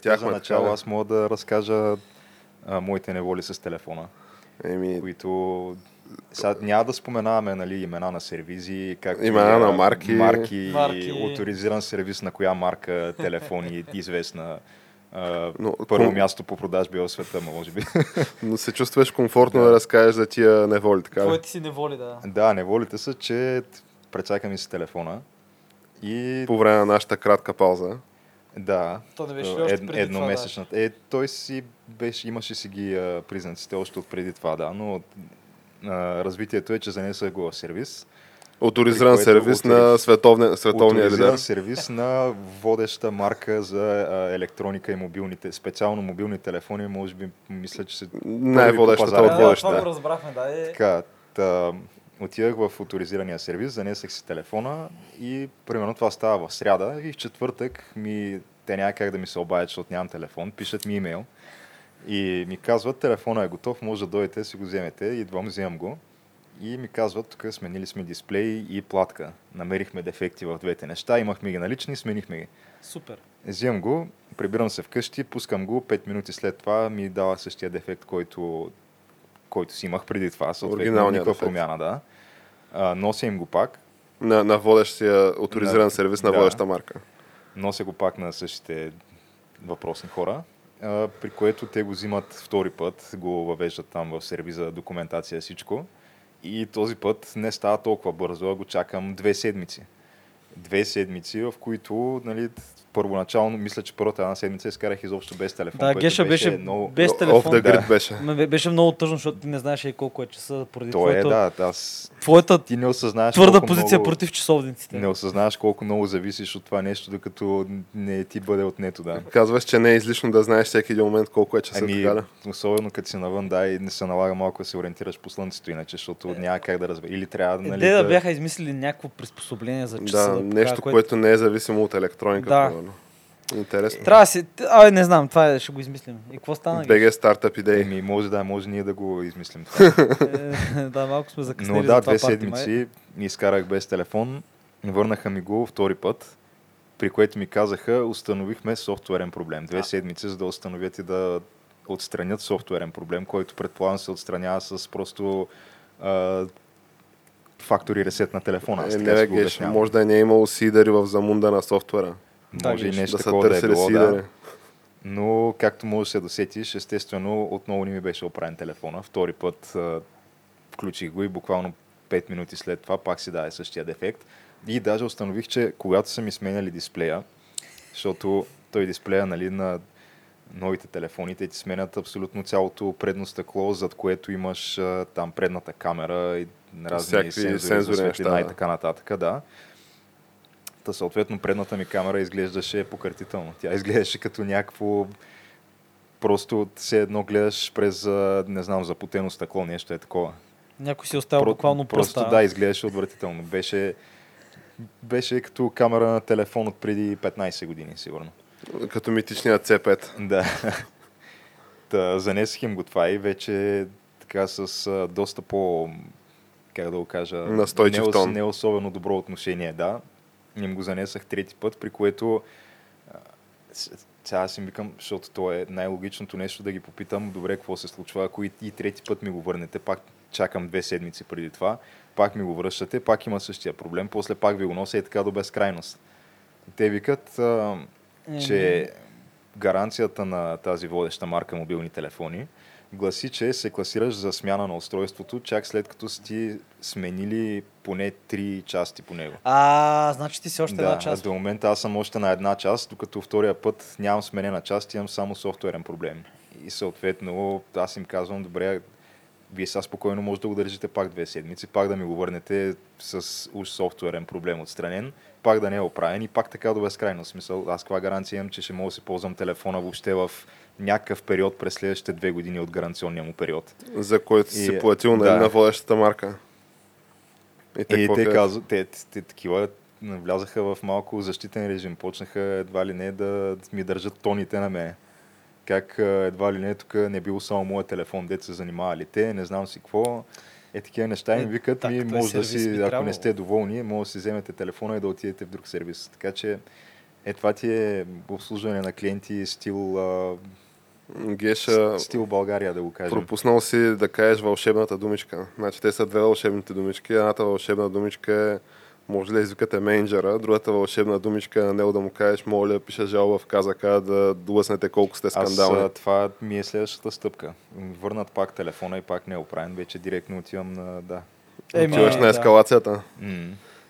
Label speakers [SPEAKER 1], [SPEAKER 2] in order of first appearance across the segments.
[SPEAKER 1] Тях
[SPEAKER 2] за начало аз мога да разкажа а, моите неволи с телефона,
[SPEAKER 1] Еми,
[SPEAKER 2] които сега няма да споменаваме нали, имена на сервизи, както
[SPEAKER 1] Имена
[SPEAKER 2] а,
[SPEAKER 1] на марки.
[SPEAKER 2] марки,
[SPEAKER 3] Марки.
[SPEAKER 2] авторизиран сервис на коя марка телефони известна. А,
[SPEAKER 1] Но,
[SPEAKER 2] първо
[SPEAKER 1] ком-
[SPEAKER 2] място по продажби в света, може би.
[SPEAKER 1] но се чувстваш комфортно да,
[SPEAKER 2] Да.
[SPEAKER 1] разкажеш за тия неволи, така?
[SPEAKER 3] Твоите си неволи, да.
[SPEAKER 2] да, неволите са, че прецака ми с телефона и
[SPEAKER 1] По време на нашата кратка пауза.
[SPEAKER 2] Да,
[SPEAKER 3] То не беше ли още
[SPEAKER 2] ед,
[SPEAKER 3] преди
[SPEAKER 2] едномесечната. Е, той си беше, имаше си ги а, признаците още от преди това, да, но а, развитието е, че занесах го в сервис.
[SPEAKER 1] Авторизиран сервис на световния, световния лидер.
[SPEAKER 2] сервис на водеща марка за а, електроника и мобилните, специално мобилни телефони, може би мисля, че се
[SPEAKER 1] Най-водещата от
[SPEAKER 3] Да, да, това го разбрахме, да. Е.
[SPEAKER 2] Така, та, отидах в авторизирания сервис, занесах си телефона и примерно това става в сряда и в четвъртък ми, те няма как да ми се обадят, защото нямам телефон, пишат ми имейл и ми казват, телефона е готов, може да дойдете, си го вземете, идвам, вземам го и ми казват, тук сменили сме дисплей и платка. Намерихме дефекти в двете неща, имахме ги налични, сменихме ги.
[SPEAKER 3] Супер.
[SPEAKER 2] Взимам го, прибирам се вкъщи, пускам го, 5 минути след това ми дава същия дефект, който, който си имах преди това. Съответно, никаква промяна, да. А, нося им го пак,
[SPEAKER 1] На, на водещия авторизиран
[SPEAKER 2] Да.
[SPEAKER 1] сервис на
[SPEAKER 2] Да.
[SPEAKER 1] водеща марка.
[SPEAKER 2] нося го пак на същите въпросни хора, а, при което те го взимат втори път, го въвеждат там в сервиза, документация, всичко. И този път не става толкова бързо, а го чакам две седмици. Две седмици, в които, нали, първоначално, мисля, че първата една седмица изкарах изобщо без телефон.
[SPEAKER 3] Да,
[SPEAKER 2] което
[SPEAKER 3] Геша беше
[SPEAKER 2] много...
[SPEAKER 3] без телефон.
[SPEAKER 1] grid
[SPEAKER 2] Да.
[SPEAKER 1] беше.
[SPEAKER 3] Ме беше много тъжно, защото ти не знаеш и колко е часа поради
[SPEAKER 2] То е,
[SPEAKER 3] твоята,
[SPEAKER 2] да, аз...
[SPEAKER 3] твоята
[SPEAKER 2] Ти не осъзнаваш
[SPEAKER 3] твърда позиция
[SPEAKER 2] много...
[SPEAKER 3] против часовниците.
[SPEAKER 2] Не осъзнаваш колко много зависиш от това нещо, докато не ти бъде отнето, да.
[SPEAKER 1] Казваш, че не е излишно да знаеш всеки един момент колко е часа,
[SPEAKER 2] Ами,
[SPEAKER 1] ли?
[SPEAKER 2] особено като си навън, да, и не се налага малко да се ориентираш по слънцето, иначе, защото няма как да разбереш. Или трябва да,
[SPEAKER 3] Е,
[SPEAKER 2] нали,
[SPEAKER 3] Де да бяха измислили някакво приспособление за часа.
[SPEAKER 1] Да,
[SPEAKER 3] покажа,
[SPEAKER 1] нещо, което не е зависимо от електроника.
[SPEAKER 3] Да.
[SPEAKER 1] Интересно.
[SPEAKER 3] Трябва да си... Абе, не знам, това е, ще го измислим. И какво стана?
[SPEAKER 1] BG Startup идеи.
[SPEAKER 2] Еми, може да, може ние да го измислим това.
[SPEAKER 3] Е, да, малко сме закъснели
[SPEAKER 2] Но да, две седмици ни изкарах без телефон, върнаха ми го втори път, при което ми казаха, установихме софтуерен проблем. Две
[SPEAKER 3] А.
[SPEAKER 2] седмици, за да установят и да отстранят софтуерен проблем, който предполагам се отстранява с просто а, фактори ресет на телефона.
[SPEAKER 1] Е, не, геш, може да не е имало сидъри в замунда на софтуера.
[SPEAKER 3] Да,
[SPEAKER 2] Може и нещо
[SPEAKER 1] да
[SPEAKER 2] такова да е било, да. Но, както може да се досетиш, естествено, отново не ми беше оправен телефона. Втори път а, включих го и буквално 5 минути след това пак си даде същия дефект. И даже установих, че когато са ми сменяли дисплея, защото той дисплея нали, на новите телефони, те ти сменят абсолютно цялото предно стъкло, зад което имаш а, там предната камера и разни
[SPEAKER 1] Всякакви
[SPEAKER 2] сензори,
[SPEAKER 1] сензори
[SPEAKER 2] за светлина
[SPEAKER 1] неща,
[SPEAKER 2] и
[SPEAKER 1] да.
[SPEAKER 2] така нататък, да. Та съответно предната ми камера изглеждаше покъртително. Тя изглеждаше като някакво просто все едно гледаш през, не знам, запотено стъкло, нещо е такова.
[SPEAKER 3] Някой си оставил
[SPEAKER 2] Про-
[SPEAKER 3] буквално
[SPEAKER 2] Просто
[SPEAKER 3] пръста.
[SPEAKER 2] да, изглеждаше отвратително. Беше, беше като камера на телефон от преди 15 години, сигурно.
[SPEAKER 1] Като митичният C5.
[SPEAKER 2] Да. Та, занесох им го това и вече така с а, доста по, как да го кажа,
[SPEAKER 1] Настойчив
[SPEAKER 2] не,
[SPEAKER 1] тон.
[SPEAKER 2] не особено добро отношение, да. Им го занесах трети път, при което сега аз им викам, защото то е най-логичното нещо да ги попитам, добре, какво се случва, ако и, и трети път ми го върнете, пак чакам две седмици преди това, пак ми го връщате, пак има същия проблем, после пак ви го нося и така до безкрайност. Те викат, а, че гаранцията на тази водеща марка мобилни телефони гласи, че се класираш за смяна на устройството, чак след като си ти сменили поне три части по него.
[SPEAKER 3] А, значи ти си още
[SPEAKER 2] да,
[SPEAKER 3] една част.
[SPEAKER 2] до момента аз съм още на една част, докато втория път нямам сменена част, имам само софтуерен проблем. И съответно аз им казвам, добре, вие сега спокойно може да го държите пак две седмици, пак да ми го върнете с уж софтуерен проблем отстранен, пак да не е оправен и пак така до безкрайно смисъл. Аз каква гаранция имам, че ще мога да си ползвам телефона въобще в някакъв период през следващите две години от гаранционния му период.
[SPEAKER 1] За който си
[SPEAKER 2] И,
[SPEAKER 1] платил
[SPEAKER 2] да.
[SPEAKER 1] нали, на водещата марка. И,
[SPEAKER 2] И
[SPEAKER 1] какво
[SPEAKER 2] те,
[SPEAKER 1] казват?
[SPEAKER 2] казват, те, те, те такива влязаха в малко защитен режим. Почнаха едва ли не да ми държат тоните на мен. Как едва ли не тук не бил само моят телефон, дете се занимавали те, не знам си какво. Е, такива неща им
[SPEAKER 3] Е,
[SPEAKER 2] викат ми,
[SPEAKER 3] е
[SPEAKER 2] може да си, ако
[SPEAKER 3] трябвало.
[SPEAKER 2] не сте доволни, може да си вземете телефона и да отидете в друг сервис. Така че, е, това ти е обслужване на клиенти стил, а,
[SPEAKER 1] Геша,
[SPEAKER 2] стил България, да го кажем.
[SPEAKER 1] пропуснал си да кажеш вълшебната думичка. Значи те са две вълшебните думички. Едната вълшебна думичка е може ли да извикате менеджера, другата вълшебна думичка е на него да му кажеш, моля да пиша жалба в КЗК да длъснете колко сте
[SPEAKER 2] Аз
[SPEAKER 1] скандални.
[SPEAKER 2] а, това ми е следващата стъпка. Върнат пак телефона и пак не е оправен. Вече директно отивам на... Да.
[SPEAKER 3] Еми,
[SPEAKER 1] Отиваш на
[SPEAKER 3] да.
[SPEAKER 1] ескалацията.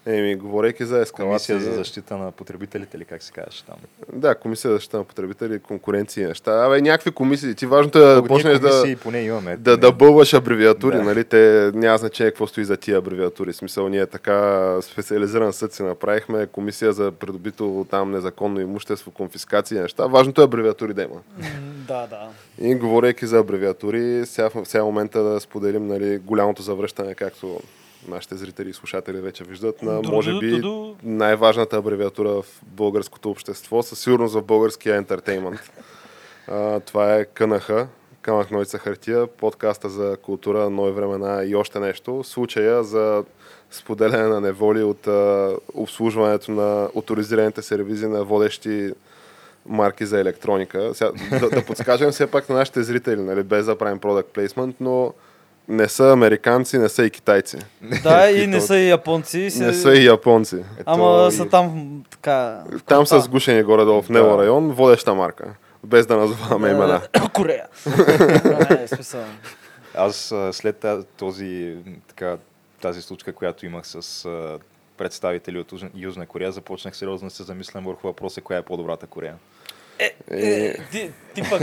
[SPEAKER 1] Еми, говорейки за ескалация.
[SPEAKER 2] Комисия за защита на потребителите или как се казваш там.
[SPEAKER 1] Да, комисия за защита на потребители, конкуренция, неща. Абе, някакви комисии. Ти важното е да почнеш да,
[SPEAKER 2] поне имаме.
[SPEAKER 1] да, да бълваш абревиатури,
[SPEAKER 2] Да.
[SPEAKER 1] нали? Те няма значение какво стои за тия абревиатури. В Смисъл, ние така специализиран съд си направихме, комисия за придобито там незаконно имущество, конфискации и неща. Важното е абревиатури да има.
[SPEAKER 3] Да, да.
[SPEAKER 1] И говорейки за абревиатури, сега сега момента да споделим нали, голямото завръщане, както нашите зрители и слушатели вече виждат, на може би най-важната абревиатура в българското общество, със сигурност в българския ентертеймент. Това е КНХ, Камък Нойца Хартия, подкаста за култура, нови времена и още нещо. Случая за споделяне на неволи от а, обслужването на авторизираните сервизи на водещи марки за електроника. Сега, да, да подскажем все пак на нашите зрители, нали, без да правим product placement, но не са американци, не са и китайци.
[SPEAKER 3] Да, и не са и японци.
[SPEAKER 1] Не
[SPEAKER 3] се-
[SPEAKER 1] са и японци.
[SPEAKER 2] Ето
[SPEAKER 3] Ама
[SPEAKER 2] и-
[SPEAKER 3] са там така...
[SPEAKER 1] Там са сгушени горе-долу в него
[SPEAKER 2] Да.
[SPEAKER 1] район, водеща марка. Без да назваваме имена.
[SPEAKER 3] Е, Корея. Не, смисъл.
[SPEAKER 2] Аз след този, така, тази случка, която имах с представители от Южна- Южна Корея, започнах сериозно да се замислям върху въпроса, коя е по-добрата Корея.
[SPEAKER 3] Е, е, ти, ти пък...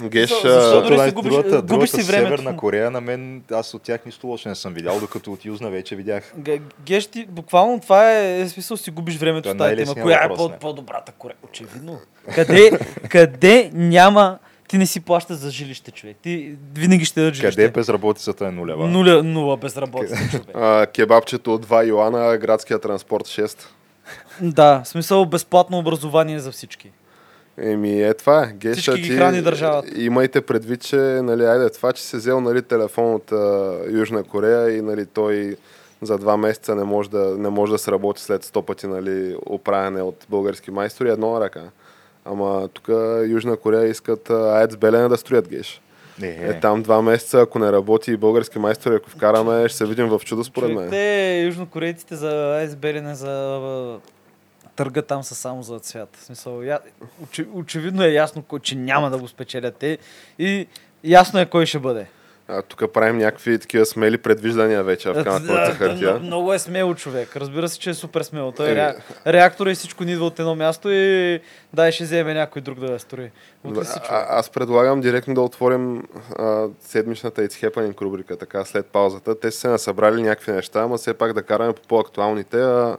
[SPEAKER 1] Геш,
[SPEAKER 3] Защо-
[SPEAKER 1] а,
[SPEAKER 3] защо дори
[SPEAKER 2] Това
[SPEAKER 3] си
[SPEAKER 2] е
[SPEAKER 3] губиш-
[SPEAKER 2] другата,
[SPEAKER 3] губиш
[SPEAKER 2] другата
[SPEAKER 3] си времето.
[SPEAKER 2] Северна Корея, на мен, аз от тях нищо лошо не съм видял, докато от Южна вече видях.
[SPEAKER 3] Г- Геш, ти, буквално това е, е смисъл си губиш времето
[SPEAKER 2] е
[SPEAKER 3] в тази тема. Коя е по- по-добрата Корея? Очевидно. Къде, къде няма... Ти не си плащаш за жилище, човек. Ти винаги ще дадеш жилище.
[SPEAKER 2] Къде безработицата е нулева?
[SPEAKER 3] Нуля, нула безработица, човек.
[SPEAKER 1] а, кебабчето от 2 юана, градския транспорт 6.
[SPEAKER 3] Да, в смисъл безплатно образование за всички.
[SPEAKER 1] Еми, е това е. Геша,
[SPEAKER 3] Всички ги
[SPEAKER 1] ти
[SPEAKER 3] храни държавата.
[SPEAKER 1] имайте предвид, че нали, айде, това, че се взел нали, телефон от а, Южна Корея и нали, той за два месеца не може да, не може да се работи след 100 пъти нали, оправяне от български майстори, едно на ръка. Ама тук Южна Корея искат АЕЦ Белене да строят геш.
[SPEAKER 2] Не,
[SPEAKER 1] Е, там два месеца, ако не работи и български майстори, ако вкараме, ще се видим в чудо според мен.
[SPEAKER 3] те южнокорейците за АЕС Белене за търга там са само за цвят. В смисъл, я, очи, очевидно е ясно, кой- че няма да го спечелят те и ясно е кой ще бъде.
[SPEAKER 1] А, тук правим някакви такива смели предвиждания вече в камък
[SPEAKER 3] Да,
[SPEAKER 1] за хартия.
[SPEAKER 3] много- Много е смело човек. Разбира се, че е супер смело. Той е ре, реактора и всичко ни идва от едно място и дай ще вземе някой друг да я строи. Човек.
[SPEAKER 1] А, аз предлагам директно да отворим а, седмичната It's Happening рубрика, така след паузата. Те са се насъбрали някакви неща, ама все пак да караме по по-актуалните. А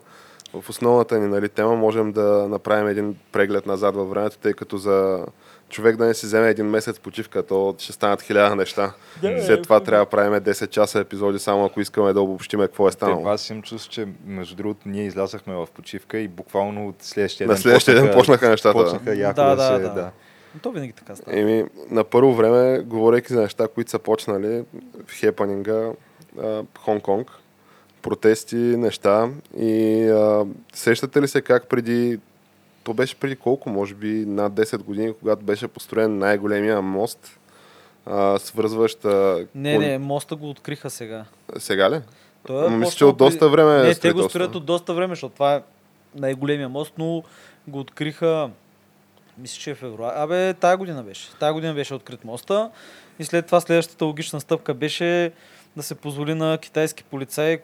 [SPEAKER 1] в основната ни нали, тема можем да направим един преглед назад във времето, тъй като за човек да не си вземе един месец почивка, то ще станат хиляда неща.
[SPEAKER 3] Да,
[SPEAKER 1] След това
[SPEAKER 3] е,
[SPEAKER 1] трябва да правим 10 часа епизоди, само ако искаме да обобщиме какво е станало.
[SPEAKER 2] аз им чувство, че между другото ние излязахме в почивка и буквално от следващия
[SPEAKER 1] На
[SPEAKER 2] ден
[SPEAKER 1] следващия ден почнаха нещата.
[SPEAKER 2] Почнаха яко
[SPEAKER 3] Да,
[SPEAKER 2] да,
[SPEAKER 3] да,
[SPEAKER 2] се...
[SPEAKER 3] да.
[SPEAKER 2] Да.
[SPEAKER 3] То винаги така става.
[SPEAKER 1] Еми, на първо време, говорейки за неща, които са почнали в хепанинга, Хонг-Конг, протести, неща и а, сещате ли се как преди, то беше преди колко, може би над 10 години, когато беше построен най-големия мост, а, свързващ... А,
[SPEAKER 3] Не, не, моста го откриха сега.
[SPEAKER 1] Сега ли?
[SPEAKER 3] Той
[SPEAKER 1] Ама мисля, че от доста време е
[SPEAKER 3] Не, те го строят от доста време, защото това е най-големия мост, но го откриха, мисля, че е февруари. Абе, тая година беше. Тая година беше открит моста и след това следващата логична стъпка беше да се позволи на китайски полицаи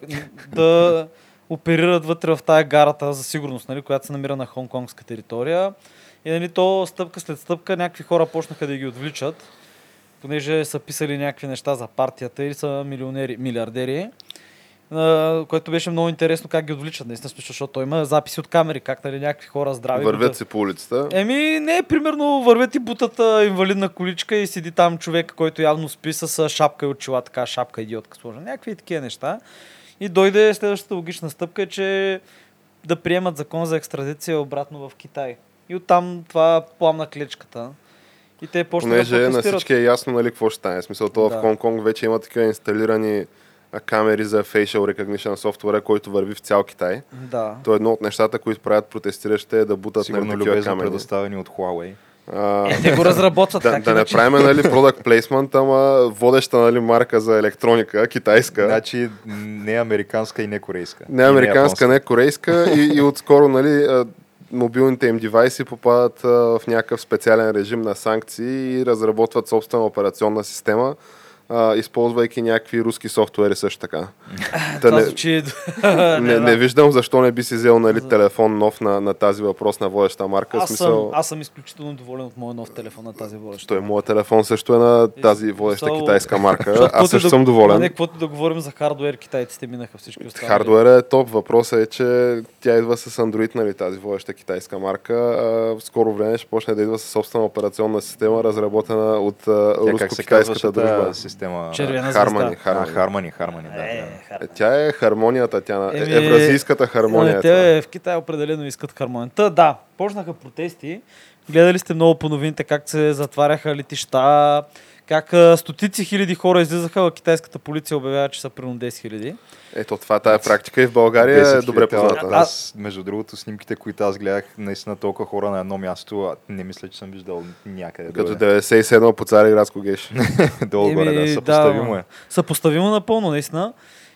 [SPEAKER 3] да оперират вътре в тая гарата за сигурност, нали, която се намира на хонконгска територия. И нали, то стъпка след стъпка някакви хора почнаха да ги отвличат. понеже са писали някакви неща за партията или са милионери, милиардери, което беше много интересно как ги отвличат, наистина, защото той има записи от камери, как нали, някакви хора здрави.
[SPEAKER 1] Вървят
[SPEAKER 3] бутат-
[SPEAKER 1] си по улицата.
[SPEAKER 3] Еми, не, примерно вървят и бутат инвалидна количка и седи там човек, който явно спи с шапка и очила, така шапка идиотка сложа. Някакви такива неща. И дойде следващата логична стъпка, че да приемат закон за екстрадиция обратно в Китай. И оттам това пламна клечката. И те почнаха
[SPEAKER 1] Понеже
[SPEAKER 3] да
[SPEAKER 1] на
[SPEAKER 3] протестират.
[SPEAKER 1] всички е ясно нали, какво ще стане. Смисъл, това
[SPEAKER 3] Да.
[SPEAKER 1] в Хонг-Конг вече има такива инсталирани камери за facial recognition софтуера, който върви в цял Китай.
[SPEAKER 3] Да.
[SPEAKER 1] То е едно от нещата, които правят протестиращите е да бутат
[SPEAKER 2] Сигурно
[SPEAKER 1] нали, такива камери.
[SPEAKER 2] предоставени от Huawei.
[SPEAKER 1] А,
[SPEAKER 3] Е, те го разработват.
[SPEAKER 1] да,
[SPEAKER 3] как
[SPEAKER 1] да не правим нали, product placement, ама водеща нали, марка за електроника, китайска.
[SPEAKER 2] Значи не американска и не корейска.
[SPEAKER 1] Не американска,
[SPEAKER 2] японска.
[SPEAKER 1] не корейска и, и отскоро нали, мобилните им девайси попадат а, в някакъв специален режим на санкции и разработват собствена операционна система, а, използвайки някакви руски софтуери също така. Та не,
[SPEAKER 3] звучи...
[SPEAKER 1] не, не виждам защо не би си взел нали, телефон нов на, на тази въпрос на водеща марка.
[SPEAKER 3] аз,
[SPEAKER 1] смисъл,
[SPEAKER 3] съм, аз съм изключително доволен от моя нов телефон на тази водеща.
[SPEAKER 1] той, моят телефон също е на тази водеща
[SPEAKER 3] смисъл,
[SPEAKER 1] китайска марка. Аз също
[SPEAKER 3] да-
[SPEAKER 1] съм доволен.
[SPEAKER 3] Не, каквото да говорим за хардуер, китайците минаха всички останали.
[SPEAKER 1] Хардуера е топ. Въпросът е, че тя идва с Android, нали, тази водеща китайска марка. А, в скоро време ще почне да идва с собствена операционна система, разработена от а, руско-китайската дружба.
[SPEAKER 2] тази система?
[SPEAKER 3] Червена
[SPEAKER 1] Хармани,
[SPEAKER 3] звезда.
[SPEAKER 2] А,
[SPEAKER 1] Хармани.
[SPEAKER 2] Хармани, Хармани, да.
[SPEAKER 3] Е,
[SPEAKER 2] да.
[SPEAKER 1] Е, Тя е хармонията, тя на... Е, евразийската хармония. е.
[SPEAKER 3] Те в Китай определено искат хармонията. Да, почнаха протести. Гледали сте много по новините как се затваряха летища, как а, стотици хиляди хора излизаха, а китайската полиция обявява, че са примерно 10 хиляди.
[SPEAKER 1] Ето това, тая практика и в България е
[SPEAKER 2] 10
[SPEAKER 1] добре позната.
[SPEAKER 2] Аз, между другото, снимките, които аз гледах, наистина толкова хора на едно място, а не мисля, че съм виждал някъде.
[SPEAKER 1] Като
[SPEAKER 2] другаде.
[SPEAKER 1] 97 по Цариградско геш.
[SPEAKER 2] Долу горе, да, съпоставимо е.
[SPEAKER 3] Съпоставимо напълно, наистина.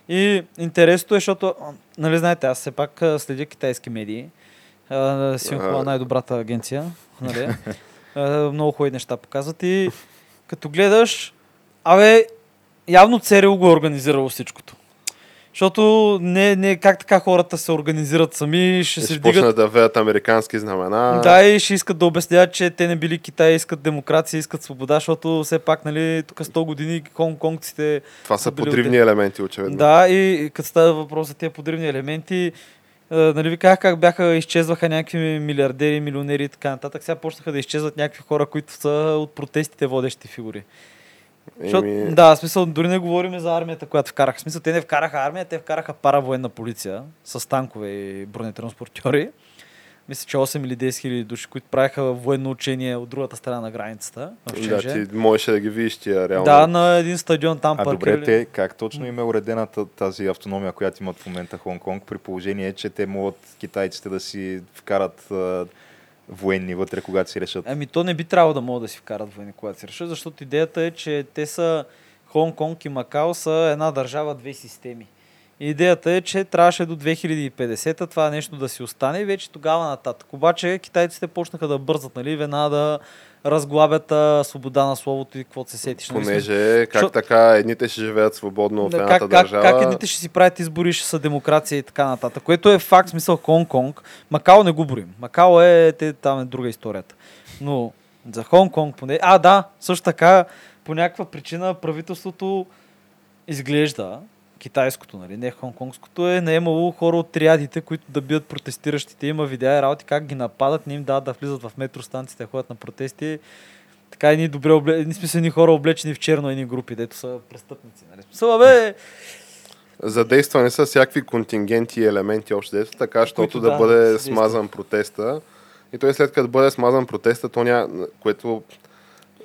[SPEAKER 3] И интересното е, защото, нали знаете, аз все пак следя китайски медии. Синхуа най-добрата агенция. Нали? Много хубави неща показват и като гледаш, абе, явно ЦРУ го е организирало всичкото. Защото не, не как така хората се организират сами, ще се
[SPEAKER 1] Ще
[SPEAKER 3] вдигат
[SPEAKER 1] да веят американски знамена.
[SPEAKER 3] да, и ще искат да обясняват, че те не били Китай, искат демокрация, искат свобода, защото все пак, нали, тук 100 години хонг-конгците...
[SPEAKER 1] Това са подривни елементи, очевидно.
[SPEAKER 3] Да, и като става въпрос за тези подривни елементи, нали ви казах как бяха, изчезваха някакви милиардери, милионери и така нататък. Сега почнаха да изчезват някакви хора, които са от протестите водещи фигури. Защото, да, в смисъл, дори не говорим за армията, която вкараха. В смисъл, те не вкараха армия, те вкараха паравоенна полиция с танкове и бронетранспортьори. Мисля, че 8 или 10 хиляди души, които правиха военно учение от другата страна на границата.
[SPEAKER 1] Да, ти можеше да ги видиш тия реално.
[SPEAKER 3] да, на един стадион там
[SPEAKER 2] А добре, те как точно им е уредена та- тази автономия, която имат в момента Хонг-Конг, при положение, че те могат китайците да си вкарат военни вътре, когато си решат.
[SPEAKER 3] Ами то не би трябвало да могат да си вкарат войни, когато се решат, защото идеята е, че те са Хонг-Конг и Макао са една държава, две системи. Идеята е, че трябваше до 2050 това нещо да си остане и вече тогава нататък. Обаче китайците почнаха да бързат, нали, веднага да разглабят а, свобода на словото и каквото се сетиш. нали?
[SPEAKER 1] Понеже как
[SPEAKER 3] Защо-
[SPEAKER 1] така едните ще живеят свободно в
[SPEAKER 3] Да,
[SPEAKER 1] едната
[SPEAKER 3] как, как,
[SPEAKER 1] държава.
[SPEAKER 3] как едните ще си правят избори, ще са демокрация и така нататък. Което е факт, смисъл Хонг-Конг. Макао не го борим. Макао е, те, там е друга историята. Но за Хонг-Конг поне... А, да, също така, по някаква причина правителството изглежда, китайското, нали, не хонконгското, е наемало хора от триадите, които да бият протестиращите. Има видеа и работи как ги нападат, не им дават да влизат в метростанциите, да ходят на протести. Така едни добре обле... едни смисъл, едни хора облечени в черно, едни групи, дето са престъпници. Нали? Смисъл, бе,
[SPEAKER 1] Задействани са всякакви контингенти и елементи общо дето, така, защото да,
[SPEAKER 3] да,
[SPEAKER 1] бъде смазан протеста. И той след като бъде смазан протеста, то ня... което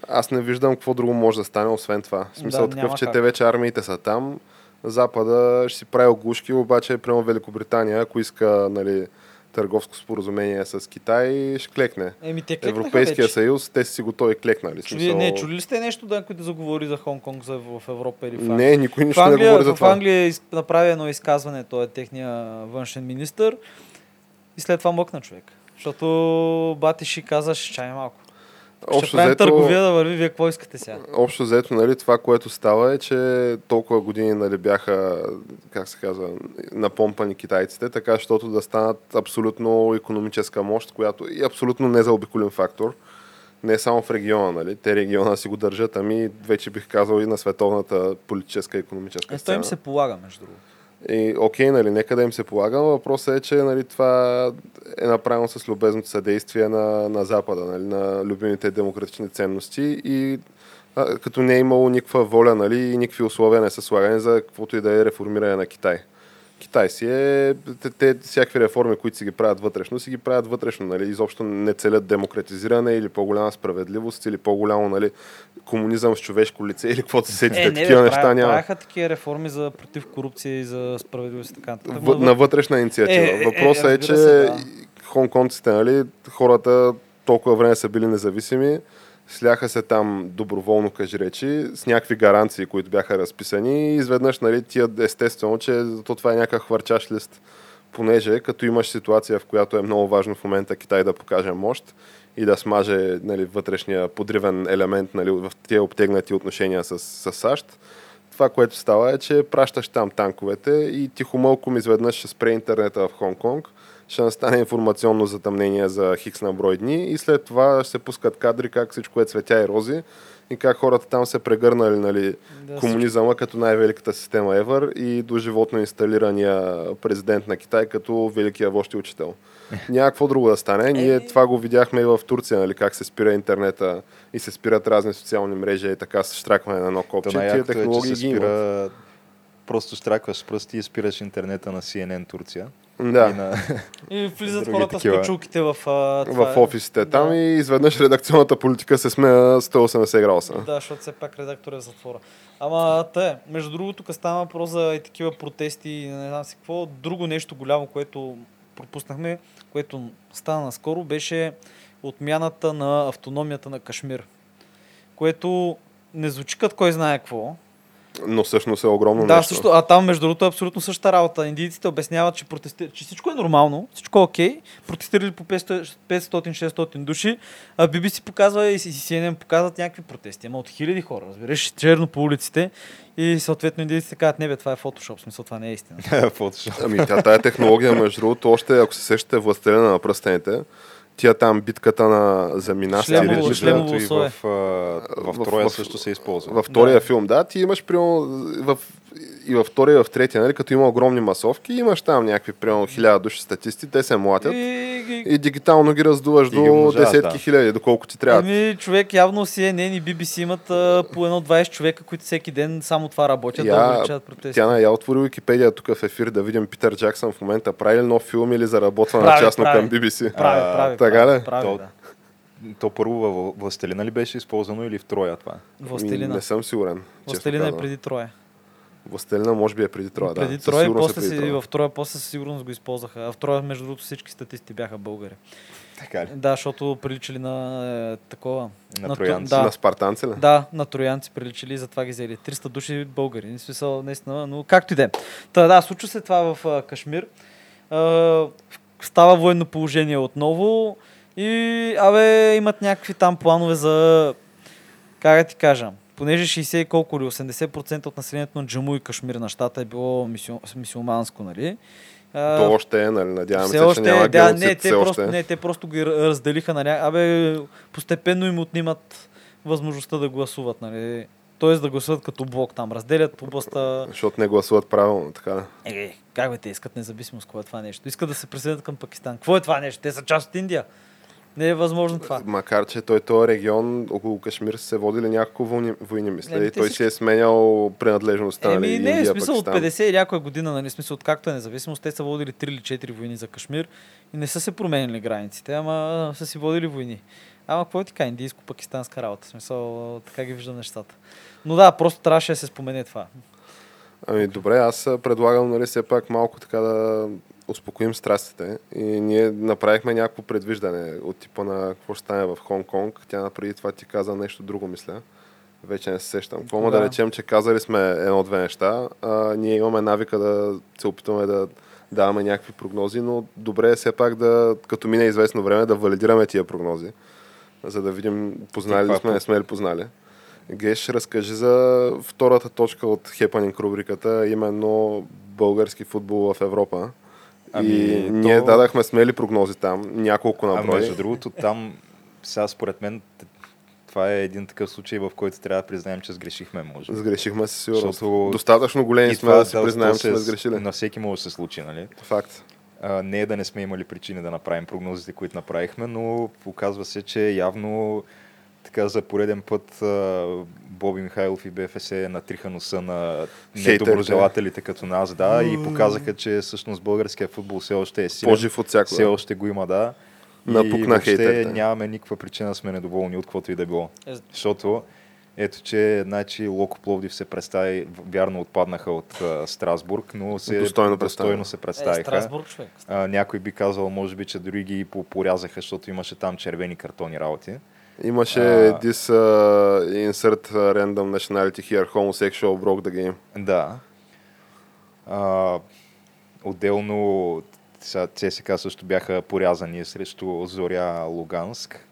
[SPEAKER 1] аз не виждам какво друго може да стане, освен това. В смисъл
[SPEAKER 3] Да,
[SPEAKER 1] такъв, че
[SPEAKER 3] как.
[SPEAKER 1] те вече армиите са там, Запада ще си прави оглушки, обаче прямо Великобритания, ако иска нали, търговско споразумение с Китай, ще клекне.
[SPEAKER 3] Еми, те
[SPEAKER 1] Европейския
[SPEAKER 3] вече.
[SPEAKER 1] съюз, те си готови клекнали.
[SPEAKER 3] Чули, не, чули ли сте нещо, да, някой да заговори за Хонг-Конг за, в Европа или в Англия?
[SPEAKER 1] Не, никой
[SPEAKER 3] В
[SPEAKER 1] нищо не говори за
[SPEAKER 3] в
[SPEAKER 1] това.
[SPEAKER 3] Англия из- направи едно изказване, той е техния външен министр и след това мъкна човек. Защото Батиши каза, ще чай малко. Ще
[SPEAKER 1] Общо
[SPEAKER 3] правим
[SPEAKER 1] взето-
[SPEAKER 3] търговия да върви, вие какво искате сега?
[SPEAKER 1] Общо взето, нали, това, което става е, че толкова години нали, бяха, как се казва, напомпани китайците, така, защото да станат абсолютно економическа мощ, която и абсолютно незаобиколен фактор. Не само в региона, нали? Те региона си го държат, ами вече бих казал и на световната политическа и економическа
[SPEAKER 3] Е,
[SPEAKER 1] сцена.
[SPEAKER 3] той им се полага, между другото.
[SPEAKER 1] И, окей, нали, нека да им се полага, но въпросът е, че нали, това е направено с любезното съдействие на, на Запада, нали, на любимите демократични ценности и а, като не е имало никаква воля нали, и никакви условия не са слагани за каквото и да е реформиране на Китай. Китай си е, те, те всякакви реформи, които си ги правят вътрешно, си ги правят вътрешно, нали, изобщо не целят демократизиране или по-голяма справедливост или по-голямо нали, комунизъм с човешко лице или каквото се сетите,
[SPEAKER 3] Е, не,
[SPEAKER 1] такива
[SPEAKER 3] бе,
[SPEAKER 1] неща
[SPEAKER 3] правя,
[SPEAKER 1] няма.
[SPEAKER 3] правяха такива реформи за против корупция и за справедливост и така нататък.
[SPEAKER 1] В, на вътрешна инициатива.
[SPEAKER 3] Е, е, е,
[SPEAKER 1] Въпросът е,
[SPEAKER 3] разбира
[SPEAKER 1] че
[SPEAKER 3] се, да.
[SPEAKER 1] хонконците, нали, хората толкова време са били независими, сляха се там доброволно, кажи речи, с някакви гаранции, които бяха разписани и изведнъж, нали, тия естествено, че то това е някакъв хвърчащ лист. Понеже като имаш ситуация, в която е много важно в момента Китай да покаже мощ и да смаже нали, вътрешния подривен елемент нали, в тия обтегнати отношения с, с САЩ, това, което става е, че пращаш там танковете и тихомълком изведнъж ще спре интернета в Хонг-Конг, ще настане информационно затъмнение за хикс на брой дни и след това ще се пускат кадри как всичко е цветя и рози и как хората там се прегърнали нали,
[SPEAKER 3] Да,
[SPEAKER 1] комунизъма като най-великата система ever и до животно инсталирания президент на Китай като великия вожд и учител. Няма какво друго да стане. Ние
[SPEAKER 3] Еми-
[SPEAKER 1] това го видяхме и в Турция, нали, как се спира интернета и се спират разни социални мрежи и така с штракване на едно копче. Тия
[SPEAKER 2] най-якото е,
[SPEAKER 1] технологии
[SPEAKER 2] се
[SPEAKER 1] ги
[SPEAKER 2] спира... Просто штракваш пръсти и спираш интернета на CNN Турция. И
[SPEAKER 1] Да,
[SPEAKER 2] на...
[SPEAKER 3] И влизат
[SPEAKER 2] Други
[SPEAKER 3] хората
[SPEAKER 2] такива.
[SPEAKER 3] с печулките в... А, това
[SPEAKER 1] в
[SPEAKER 3] е.
[SPEAKER 1] офисите там
[SPEAKER 3] Да.
[SPEAKER 1] и изведнъж редакционната политика се сменя 180 градуса.
[SPEAKER 3] Да, защото все пак редактор е в затвора. Ама те, между другото, тук става въпрос за и такива протести и не знам си какво. Друго нещо голямо, което пропуснахме, което стана наскоро, беше отмяната на автономията на Кашмир. Което не звучи като кой знае какво.
[SPEAKER 1] Но всъщност е огромно
[SPEAKER 3] да,
[SPEAKER 1] нещо.
[SPEAKER 3] също, а там между другото е абсолютно същата работа. Индийците обясняват, че, протести... че всичко е нормално, всичко е окей. Протестирали по 500-600 души, а BBC показва и CNN показват някакви протести. Ама от хиляди хора, разбираш, черно по улиците и съответно индийците казват, не бе, това е фотошоп, смисъл това не е истина.
[SPEAKER 2] Фотошоп.
[SPEAKER 1] Ами тя, тая технология, между другото, още, ако се сещате властелина на пръстените, тия там битката на за минасти,
[SPEAKER 3] Шлемово- шлемово
[SPEAKER 2] и в, а, в,
[SPEAKER 1] В-
[SPEAKER 2] Троя
[SPEAKER 1] в-
[SPEAKER 2] също се използва.
[SPEAKER 1] във втория
[SPEAKER 3] Да.
[SPEAKER 1] филм, да, ти имаш примерно в, и във втория, и в третия, нали, като има огромни масовки, имаш там някакви, примерно, хиляда души статисти, те се млатят и,
[SPEAKER 3] И,
[SPEAKER 1] и дигитално ги раздуваш
[SPEAKER 2] И
[SPEAKER 1] до
[SPEAKER 2] ги умножаваш,
[SPEAKER 1] десетки
[SPEAKER 2] да.
[SPEAKER 1] хиляди, доколко ти трябва.
[SPEAKER 3] Ами, човек, явно CNN и BBC имат а, по едно 20 човека, които всеки ден само това работят, да
[SPEAKER 1] Я,
[SPEAKER 3] увеличават протести.
[SPEAKER 1] Тя я отвори Википедия тук в ефир да видим Питър Джаксън в момента прави ли нов филм или заработва на частно
[SPEAKER 3] прави.
[SPEAKER 1] към BBC.
[SPEAKER 3] Прави,
[SPEAKER 2] А,
[SPEAKER 3] прави,
[SPEAKER 1] така
[SPEAKER 3] прави,
[SPEAKER 1] ли?
[SPEAKER 3] прави,
[SPEAKER 2] То-
[SPEAKER 3] да.
[SPEAKER 2] То първо във Властелина ли беше използвано или в Троя това?
[SPEAKER 3] Властелина.
[SPEAKER 1] Не съм сигурен.
[SPEAKER 3] Властелина е преди Троя.
[SPEAKER 1] Властелина може би е преди Троя, да.
[SPEAKER 3] преди
[SPEAKER 1] Със
[SPEAKER 3] Троя
[SPEAKER 1] е
[SPEAKER 3] после
[SPEAKER 1] преди Троя.
[SPEAKER 3] в Троя после със сигурност го използваха. А в Троя, между другото, всички статисти бяха българи.
[SPEAKER 2] Така ли?
[SPEAKER 3] Да, защото приличали на е, такова.
[SPEAKER 2] На
[SPEAKER 3] ту-
[SPEAKER 2] троянци.
[SPEAKER 3] Да,
[SPEAKER 1] На спартанци ли?
[SPEAKER 3] да, на троянци приличали затова ги взели. 300 души българи. Не смисъл, наистина, но както и да е. Та, да, случва се това в а, Кашмир. А, става военно положение отново и, абе, имат някакви там планове за, как да ти кажа, понеже 60 и колко или 80% от населението на Джаму и Кашмир на щата е било мисю, мисюлманско, нали?
[SPEAKER 1] То още е, нали? Надяваме
[SPEAKER 3] все
[SPEAKER 1] се,
[SPEAKER 3] още,
[SPEAKER 1] че няма
[SPEAKER 3] да,
[SPEAKER 1] геноцид,
[SPEAKER 3] не, те просто,
[SPEAKER 1] е.
[SPEAKER 3] не, те просто ги ра- разделиха на ня... Абе, постепенно им отнимат възможността да гласуват, нали? Тоест да гласуват като блок там. Разделят областта.
[SPEAKER 1] Защото не гласуват правилно, така да.
[SPEAKER 3] Е, как бе, те искат независимост, какво е това нещо? Искат да се присъединят към Пакистан. Какво е това нещо? Те са част от Индия. Не е възможно това.
[SPEAKER 1] Макар, че той този регион около Кашмир се водили няколко войни, войни мисля.
[SPEAKER 3] Еми,
[SPEAKER 1] и той
[SPEAKER 3] всички-
[SPEAKER 1] си е сменял принадлежността. нали,
[SPEAKER 3] Еми, не, в
[SPEAKER 1] Индия,
[SPEAKER 3] смисъл от
[SPEAKER 1] Пакистан.
[SPEAKER 3] 50 или някоя година, нали, смисъл откакто е независимост, те са водили 3 или 4 войни за Кашмир и не са се променили границите, ама са си водили войни. Ама какво е така, индийско-пакистанска работа, смисъл, така ги виждам нещата. Но да, просто трябваше да се спомене това.
[SPEAKER 1] Ами добре, аз предлагам нали, все пак малко така да успокоим страстите. И ние направихме някакво предвиждане от типа на какво ще стане в Хонг-Конг. Тя напреди това ти каза нещо друго, мисля. Вече не се сещам. Какво да.
[SPEAKER 3] Да.
[SPEAKER 1] речем, че казали сме едно-две неща. А, ние имаме навика да се опитваме да даваме някакви прогнози, но добре е все пак да, като мине известно време, да валидираме тия прогнози, за да видим познали ли сме, не сме ли познали. Геш, разкажи за втората точка от Хепанинг рубриката, именно български футбол в Европа.
[SPEAKER 2] Ами,
[SPEAKER 1] и
[SPEAKER 2] то-
[SPEAKER 1] ние дадахме смели прогнози там, няколко на
[SPEAKER 2] А
[SPEAKER 1] брой.
[SPEAKER 2] между другото, там сега според мен това е един такъв случай, в който трябва да признаем, че сгрешихме, може.
[SPEAKER 1] Сгрешихме се сигурно.
[SPEAKER 2] Защото-
[SPEAKER 1] Достатъчно големи сме да си признаем, че сме сгрешили.
[SPEAKER 2] На всеки може да се случи, нали?
[SPEAKER 1] Факт.
[SPEAKER 2] А, не е да не сме имали причини да направим прогнозите, които направихме, но оказва се, че явно така за пореден път Боби Михайлов и БФС натриха носа на недоброжелателите като нас, да, и показаха, че всъщност българския футбол все още е силен.
[SPEAKER 1] По-жив от всяко.
[SPEAKER 2] Все още го има, да.
[SPEAKER 1] Напук
[SPEAKER 2] и
[SPEAKER 1] на
[SPEAKER 2] въобще нямаме никаква причина да сме недоволни от каквото и да било.
[SPEAKER 3] Е,
[SPEAKER 2] Защото ето, че значи, Локо Пловдив се представи, вярно отпаднаха от а, Страсбург, но се,
[SPEAKER 1] Достойно
[SPEAKER 2] достойно се
[SPEAKER 3] е,
[SPEAKER 2] представиха.
[SPEAKER 3] Страсбург, човек.
[SPEAKER 2] А, някой би казал, може би, че дори ги по- порязаха, защото имаше там червени картони работи.
[SPEAKER 1] Имаше
[SPEAKER 2] А.
[SPEAKER 1] this uh, insert uh, random nationality here, homosexual broke the game.
[SPEAKER 2] Да. А, отделно сега ЦСКА също бяха порязани срещу Зоря Луганск,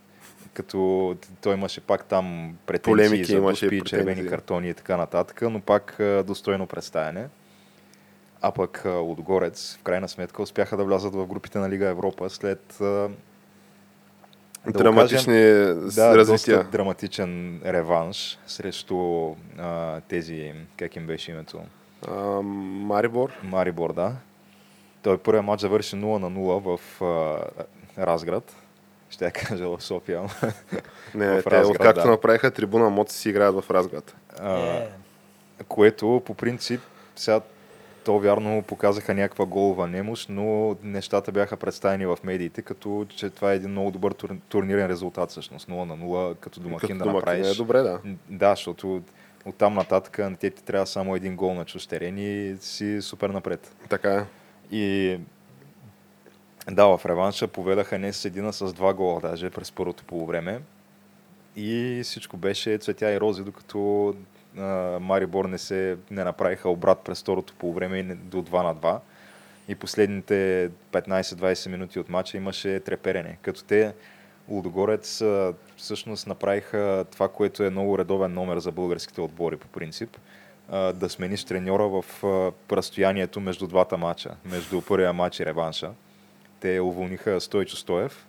[SPEAKER 2] като той имаше пак там претенции
[SPEAKER 1] Полемики
[SPEAKER 2] за
[SPEAKER 1] имаше,
[SPEAKER 2] дуспи, червени картони и така нататък, но пак достойно представяне. А пък а, Лудогорец, в крайна сметка, успяха да влязат в групите на Лига Европа след да
[SPEAKER 1] Драматични
[SPEAKER 2] да,
[SPEAKER 1] развития.
[SPEAKER 2] доста драматичен реванш срещу а, тези, как им беше името?
[SPEAKER 1] А, Марибор.
[SPEAKER 2] Марибор, да. Той първият матч завърши 0 на 0 в а, Разград. Ще я кажа в София.
[SPEAKER 1] Не,
[SPEAKER 2] В
[SPEAKER 1] те
[SPEAKER 2] Разград,
[SPEAKER 1] откакто
[SPEAKER 2] да.
[SPEAKER 1] направиха трибуна, моци си играят в Разград.
[SPEAKER 2] а,
[SPEAKER 3] Е,
[SPEAKER 2] което по принцип сега то вярно показаха някаква голова немощ, но нещата бяха представени в медиите, като че това е един много добър тур, турнирен резултат всъщност. 0 на 0 като домакин
[SPEAKER 1] Като
[SPEAKER 2] да направиш.
[SPEAKER 1] е добре, да.
[SPEAKER 2] Да, защото оттам нататък на те ти трябва само един гол на чуж и си супер напред.
[SPEAKER 1] Така е.
[SPEAKER 2] И да, в реванша поведаха не с един, а с два гола даже през първото полувреме. И всичко беше цветя и рози, докато Марибор не, се, не направиха обрат през второто полувреме и не- до 2 на 2. И последните 15-20 минути от матча имаше треперене. Като те Лудогорец всъщност направиха това, което е много редовен номер за българските отбори по принцип. Да смениш треньора в разстоянието между двата матча, между първия матч и реванша. Те уволниха Стойчо Стоев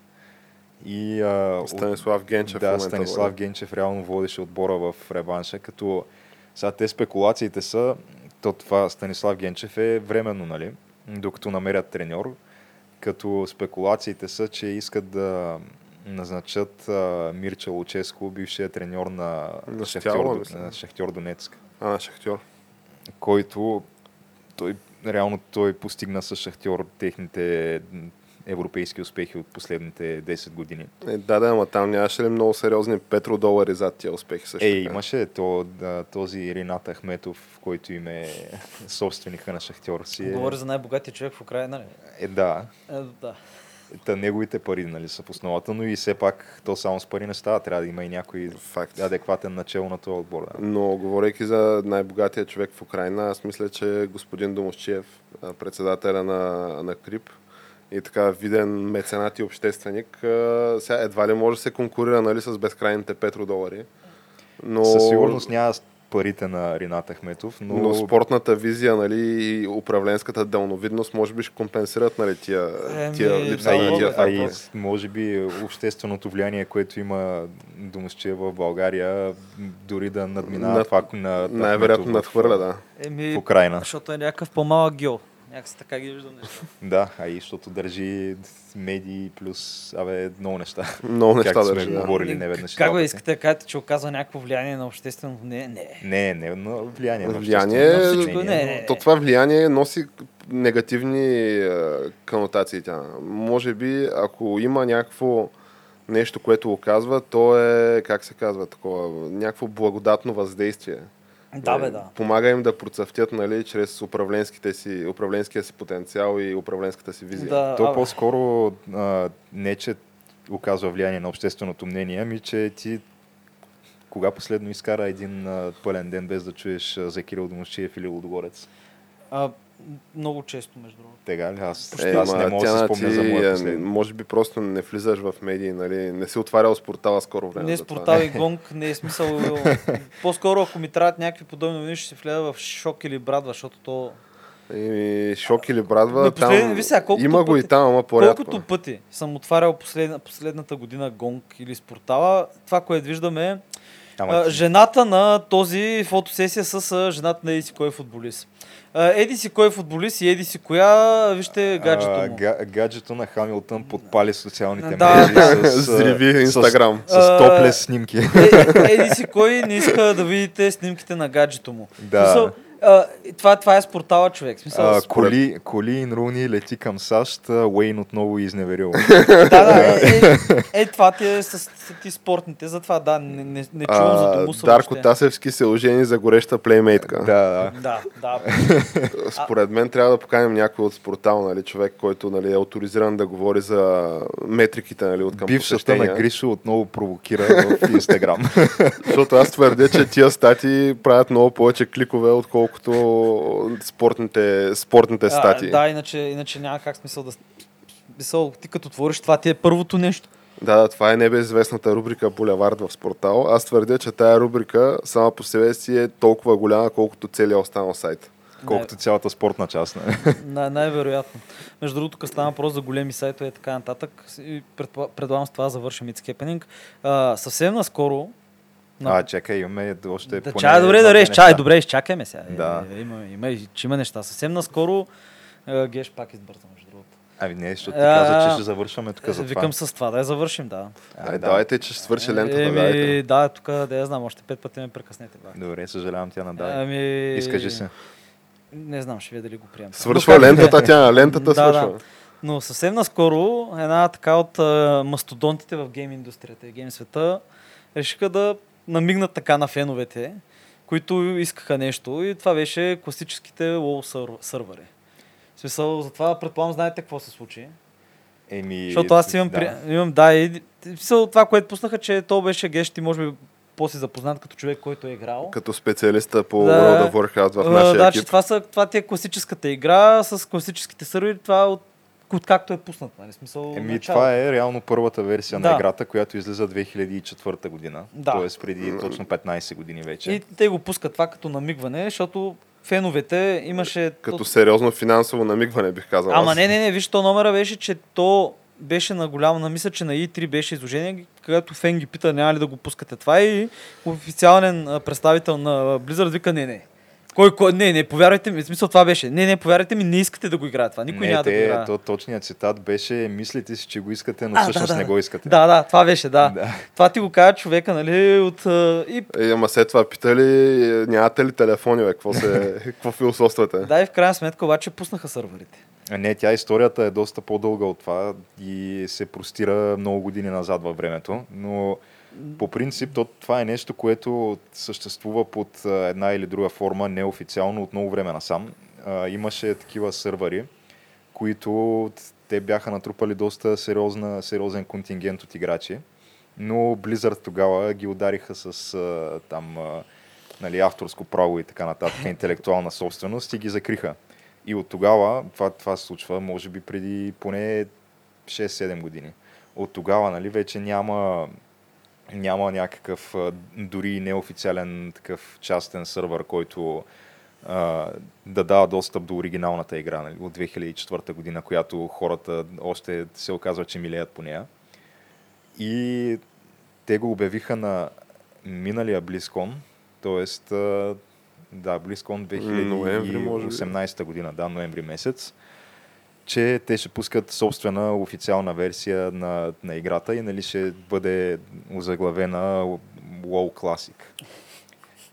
[SPEAKER 2] и
[SPEAKER 1] Станислав Генчев.
[SPEAKER 2] да, Станислав. Генчев реално водеше отбора в реванша, като сега те спекулациите са, то това Станислав Генчев е временно, нали, докато намерят треньор, като спекулациите са, че искат да назначат а, Мирча Луческо, бившия треньор на,
[SPEAKER 1] На
[SPEAKER 2] Шахтьор, на Шахтьор Донецк,
[SPEAKER 1] А, на Шахтьор.
[SPEAKER 2] който той, реално той постигна с Шахтьор техните европейски успехи от последните 10 години.
[SPEAKER 1] Е, да, да, ама там нямаше ли много сериозни петродолари зад тия успехи също
[SPEAKER 2] Е,
[SPEAKER 1] така?
[SPEAKER 2] имаше то, да, този Ренат Ахметов, който им е собственика на Шахтьор си. Е,
[SPEAKER 3] Говори за най-богатия човек в Украина, нали?
[SPEAKER 2] е, да.
[SPEAKER 3] Е, да.
[SPEAKER 2] Та неговите пари нали, са в основата, но и все пак то само с пари не става. Трябва да има и някой
[SPEAKER 1] Факт.
[SPEAKER 2] адекватен начало на този отбор. Да.
[SPEAKER 1] Но говорейки за най-богатия човек в Украина, аз мисля, че господин Домощиев, председателя на, на КРИП и така виден меценат и общественик, а, сега едва ли може да се конкурира нали, с безкрайните петродолари. Но,
[SPEAKER 2] Със сигурност няма парите на Ренат Ахметов, но,
[SPEAKER 1] но спортната визия нали, и управленската дълновидност може би ще компенсират нали, тия,
[SPEAKER 3] Еми,
[SPEAKER 1] тия липса на
[SPEAKER 2] и,
[SPEAKER 1] тия
[SPEAKER 2] а и може би общественото влияние, което има Домощия в България, дори да надминава
[SPEAKER 1] Над-
[SPEAKER 2] това на
[SPEAKER 1] Най-вероятно надхвърля, да.
[SPEAKER 3] Еми,
[SPEAKER 2] в Украина.
[SPEAKER 3] защото е някакъв по-малък гео. Някакси така ги виждам неща.
[SPEAKER 2] Да, а и защото държи медии плюс, абе, много неща.
[SPEAKER 1] Много неща
[SPEAKER 2] Както
[SPEAKER 1] държи.
[SPEAKER 2] сме
[SPEAKER 1] Да.
[SPEAKER 2] говорили неведнъж. и
[SPEAKER 3] Как
[SPEAKER 2] пъти.
[SPEAKER 3] искате да кажете, че оказва някакво влияние на общественото? Не, не.
[SPEAKER 2] Не, не, но влияние. на
[SPEAKER 1] Влияние,
[SPEAKER 2] общественото
[SPEAKER 3] На всичко,
[SPEAKER 2] мнение,
[SPEAKER 3] не, не,
[SPEAKER 1] То това влияние носи негативни е, канотации. Тя. Може би, ако има някакво нещо, което оказва, то е, как се казва, такова, някакво благодатно въздействие.
[SPEAKER 3] Да, бе, да.
[SPEAKER 1] Помага им да процъфтят, нали, чрез управленските си, управленския си потенциал и управленската си визия.
[SPEAKER 3] Да,
[SPEAKER 2] То
[SPEAKER 3] абе.
[SPEAKER 2] по-скоро а, не, че оказва влияние на общественото мнение, ами че ти кога последно изкара един а, пълен ден без да чуеш а, за Кирил Домощиев или Лудогорец?
[SPEAKER 3] А, много често, между другото.
[SPEAKER 2] Тега ли? Аз,
[SPEAKER 1] Е,
[SPEAKER 2] аз
[SPEAKER 1] ма,
[SPEAKER 2] не мога да се спомня
[SPEAKER 1] ти,
[SPEAKER 2] за моя последен.
[SPEAKER 1] Може би просто не влизаш в медии, нали? не си отварял с портала скоро време.
[SPEAKER 3] Не
[SPEAKER 1] за
[SPEAKER 3] с
[SPEAKER 1] това.
[SPEAKER 3] портал и гонг, не е смисъл. По-скоро, ако ми трябват някакви подобни новини, ще се влея в шок или брадва, защото то
[SPEAKER 1] И шок или брадва,
[SPEAKER 3] послед-
[SPEAKER 1] там
[SPEAKER 3] виж сега,
[SPEAKER 1] има го и
[SPEAKER 3] пъти-
[SPEAKER 1] там, ама по-рядко.
[SPEAKER 3] Колкото пъти съм отварял последна, последната година гонг или спортала, това, което виждаме е
[SPEAKER 2] Ама,
[SPEAKER 3] а, жената на този фотосесия с а, жената на еди си кой е футболист. А, еди си кой е футболист и еди си коя, вижте гаджето
[SPEAKER 2] а,
[SPEAKER 3] му.
[SPEAKER 2] га- гаджето на Хамилтън подпали социалните
[SPEAKER 3] Да,
[SPEAKER 2] мрежи
[SPEAKER 3] да.
[SPEAKER 2] с, а,
[SPEAKER 1] Зриви
[SPEAKER 2] с-
[SPEAKER 1] Инстаграм.
[SPEAKER 2] С,
[SPEAKER 3] А,
[SPEAKER 2] топлес снимки.
[SPEAKER 3] Е, еди си кой не иска да видите снимките на гаджето му.
[SPEAKER 2] Да.
[SPEAKER 3] Смисъл, а, това, това е спортала човек. Смисъл,
[SPEAKER 2] А,
[SPEAKER 3] според-
[SPEAKER 2] коли, Колин Руни лети към САЩ, Уейн отново изневерил.
[SPEAKER 3] Да, да, е, е, е, това ти е с, с ти спортните, затова да, не, не, не чувам за
[SPEAKER 1] А,
[SPEAKER 3] Домуса
[SPEAKER 1] Дарко
[SPEAKER 3] въобще.
[SPEAKER 1] Тасевски се ожени за гореща плеймейтка.
[SPEAKER 2] да, да.
[SPEAKER 3] Да, да.
[SPEAKER 1] Според мен трябва да поканим някой от спортал, нали, човек, който нали, е авторизиран да говори за метриките нали, от към
[SPEAKER 2] Бившата на. Гришо отново провокира в Инстаграм.
[SPEAKER 1] Защото аз твърдя, че тия стати правят много повече кликове, отколкото спортните, спортните статии.
[SPEAKER 3] А, да, иначе, иначе няма как смисъл да... Смисъл, ти като твориш това ти е първото нещо.
[SPEAKER 1] Да, да, това е небезизвестната рубрика Булевард в Спортал. Аз твърдя, че тая рубрика сама по себе си е толкова голяма, колкото целият останал сайт.
[SPEAKER 2] Колкото цялата спортна част. Не?
[SPEAKER 3] Най- най-вероятно. Между другото, тук стана въпрос за големи сайтове и така нататък. И предполагам с това завършим It's Happening. А, съвсем наскоро...
[SPEAKER 2] А, чакай, имаме още
[SPEAKER 3] Да,
[SPEAKER 2] поне
[SPEAKER 3] чай, добре, добре,
[SPEAKER 2] неща.
[SPEAKER 3] чай, добре, изчакаме сега.
[SPEAKER 2] Да.
[SPEAKER 3] Е, има, има, има неща. Съвсем наскоро а, Геш пак избърза, между другото.
[SPEAKER 2] Ами не, защото ти каза, че ще завършваме тук за това.
[SPEAKER 3] Викам с това, да я завършим, да.
[SPEAKER 1] Ай,
[SPEAKER 2] да.
[SPEAKER 1] давайте, че ще свърши лентата.
[SPEAKER 3] Еми,
[SPEAKER 1] дайте.
[SPEAKER 3] да, тук да я знам, още пет пъти ме прекъснете. Бе.
[SPEAKER 2] Добре, съжалявам тя надай.
[SPEAKER 3] Ами...
[SPEAKER 2] Изкажи се.
[SPEAKER 3] Не знам, ще видя дали го приемам.
[SPEAKER 1] Свършва
[SPEAKER 3] Но да е.
[SPEAKER 1] лентата, тя лентата
[SPEAKER 3] Да,
[SPEAKER 1] свършва.
[SPEAKER 3] да. Но съвсем наскоро една така от а, мастодонтите в гейм индустрията и гейм света решиха да намигнат така на феновете, които искаха нещо и това беше класическите WoW сър- сървъри. В смисъл, затова предполагам знаете какво се случи.
[SPEAKER 2] Еми,
[SPEAKER 3] Защото аз имам,
[SPEAKER 2] да.
[SPEAKER 3] да. имам да, и, смисъл, това, което пуснаха, че то беше геш, ти може би по-си запознат като човек, който е играл.
[SPEAKER 1] Като специалиста по
[SPEAKER 3] Да.
[SPEAKER 1] World of Warcraft в
[SPEAKER 3] А,
[SPEAKER 1] нашия
[SPEAKER 3] да,
[SPEAKER 1] екип.
[SPEAKER 3] че това, са, това ти е класическата игра с класическите сървъри, това е от, от както е пуснат. Нали? Смисъл,
[SPEAKER 2] Еми,
[SPEAKER 3] начало.
[SPEAKER 2] това е реално първата версия
[SPEAKER 3] Да.
[SPEAKER 2] на играта, която излиза 2004 година.
[SPEAKER 3] Да.
[SPEAKER 2] Тоест преди точно 15 години вече.
[SPEAKER 3] И те го пускат това като намигване, защото феновете имаше...
[SPEAKER 1] Като
[SPEAKER 3] то...
[SPEAKER 1] сериозно финансово намигване, бих казал.
[SPEAKER 3] Ама
[SPEAKER 1] аз.
[SPEAKER 3] не, не, не, виж, то номера беше, че то беше на голямо, на мисля, че на E3 беше изложение, където Фен ги пита, няма ли да го пускате това и официален представител на Blizzard вика, не, не. Кой, кой, не, не, повярвайте ми, в смисъл това беше. Не, не, повярвайте ми, не искате да го играе това. Никой
[SPEAKER 2] не,
[SPEAKER 3] няма
[SPEAKER 2] те,
[SPEAKER 3] да го играе.
[SPEAKER 2] то, точният цитат беше, мислите си, че го искате, но
[SPEAKER 3] А,
[SPEAKER 2] всъщност
[SPEAKER 3] да,
[SPEAKER 2] не
[SPEAKER 3] да.
[SPEAKER 2] го искате.
[SPEAKER 3] Да, да, това беше, да.
[SPEAKER 2] Да.
[SPEAKER 3] Това ти го казва човека, нали, от... И
[SPEAKER 1] Е, ама след това питали, нямате ли телефони, бе? Какво, се, какво философствате?
[SPEAKER 3] да, и в крайна сметка обаче пуснаха сървърите.
[SPEAKER 2] Не, тя историята е доста по-дълга от това и се простира много години назад във времето, но по принцип то, това е нещо, което съществува под една или друга форма неофициално от много време насам. Имаше такива сървъри, които те бяха натрупали доста сериозна, сериозен контингент от играчи, но Blizzard тогава ги удариха с там нали, авторско право и така нататък, интелектуална собственост и ги закриха. И от тогава, това, това се случва, може би преди поне 6-7 години. От тогава, нали, вече няма, няма някакъв дори неофициален такъв частен сървър, който а, да дава достъп до оригиналната игра нали, от 2004 година, която хората още се оказва, че милеят по нея. И те го обявиха на миналия BlizzCon, т.е. да, BlizzCon
[SPEAKER 1] би.
[SPEAKER 2] 2018 година, да, ноември месец, че те ще пускат собствена официална версия на, на играта и нали, ще бъде озаглавена WoW Classic.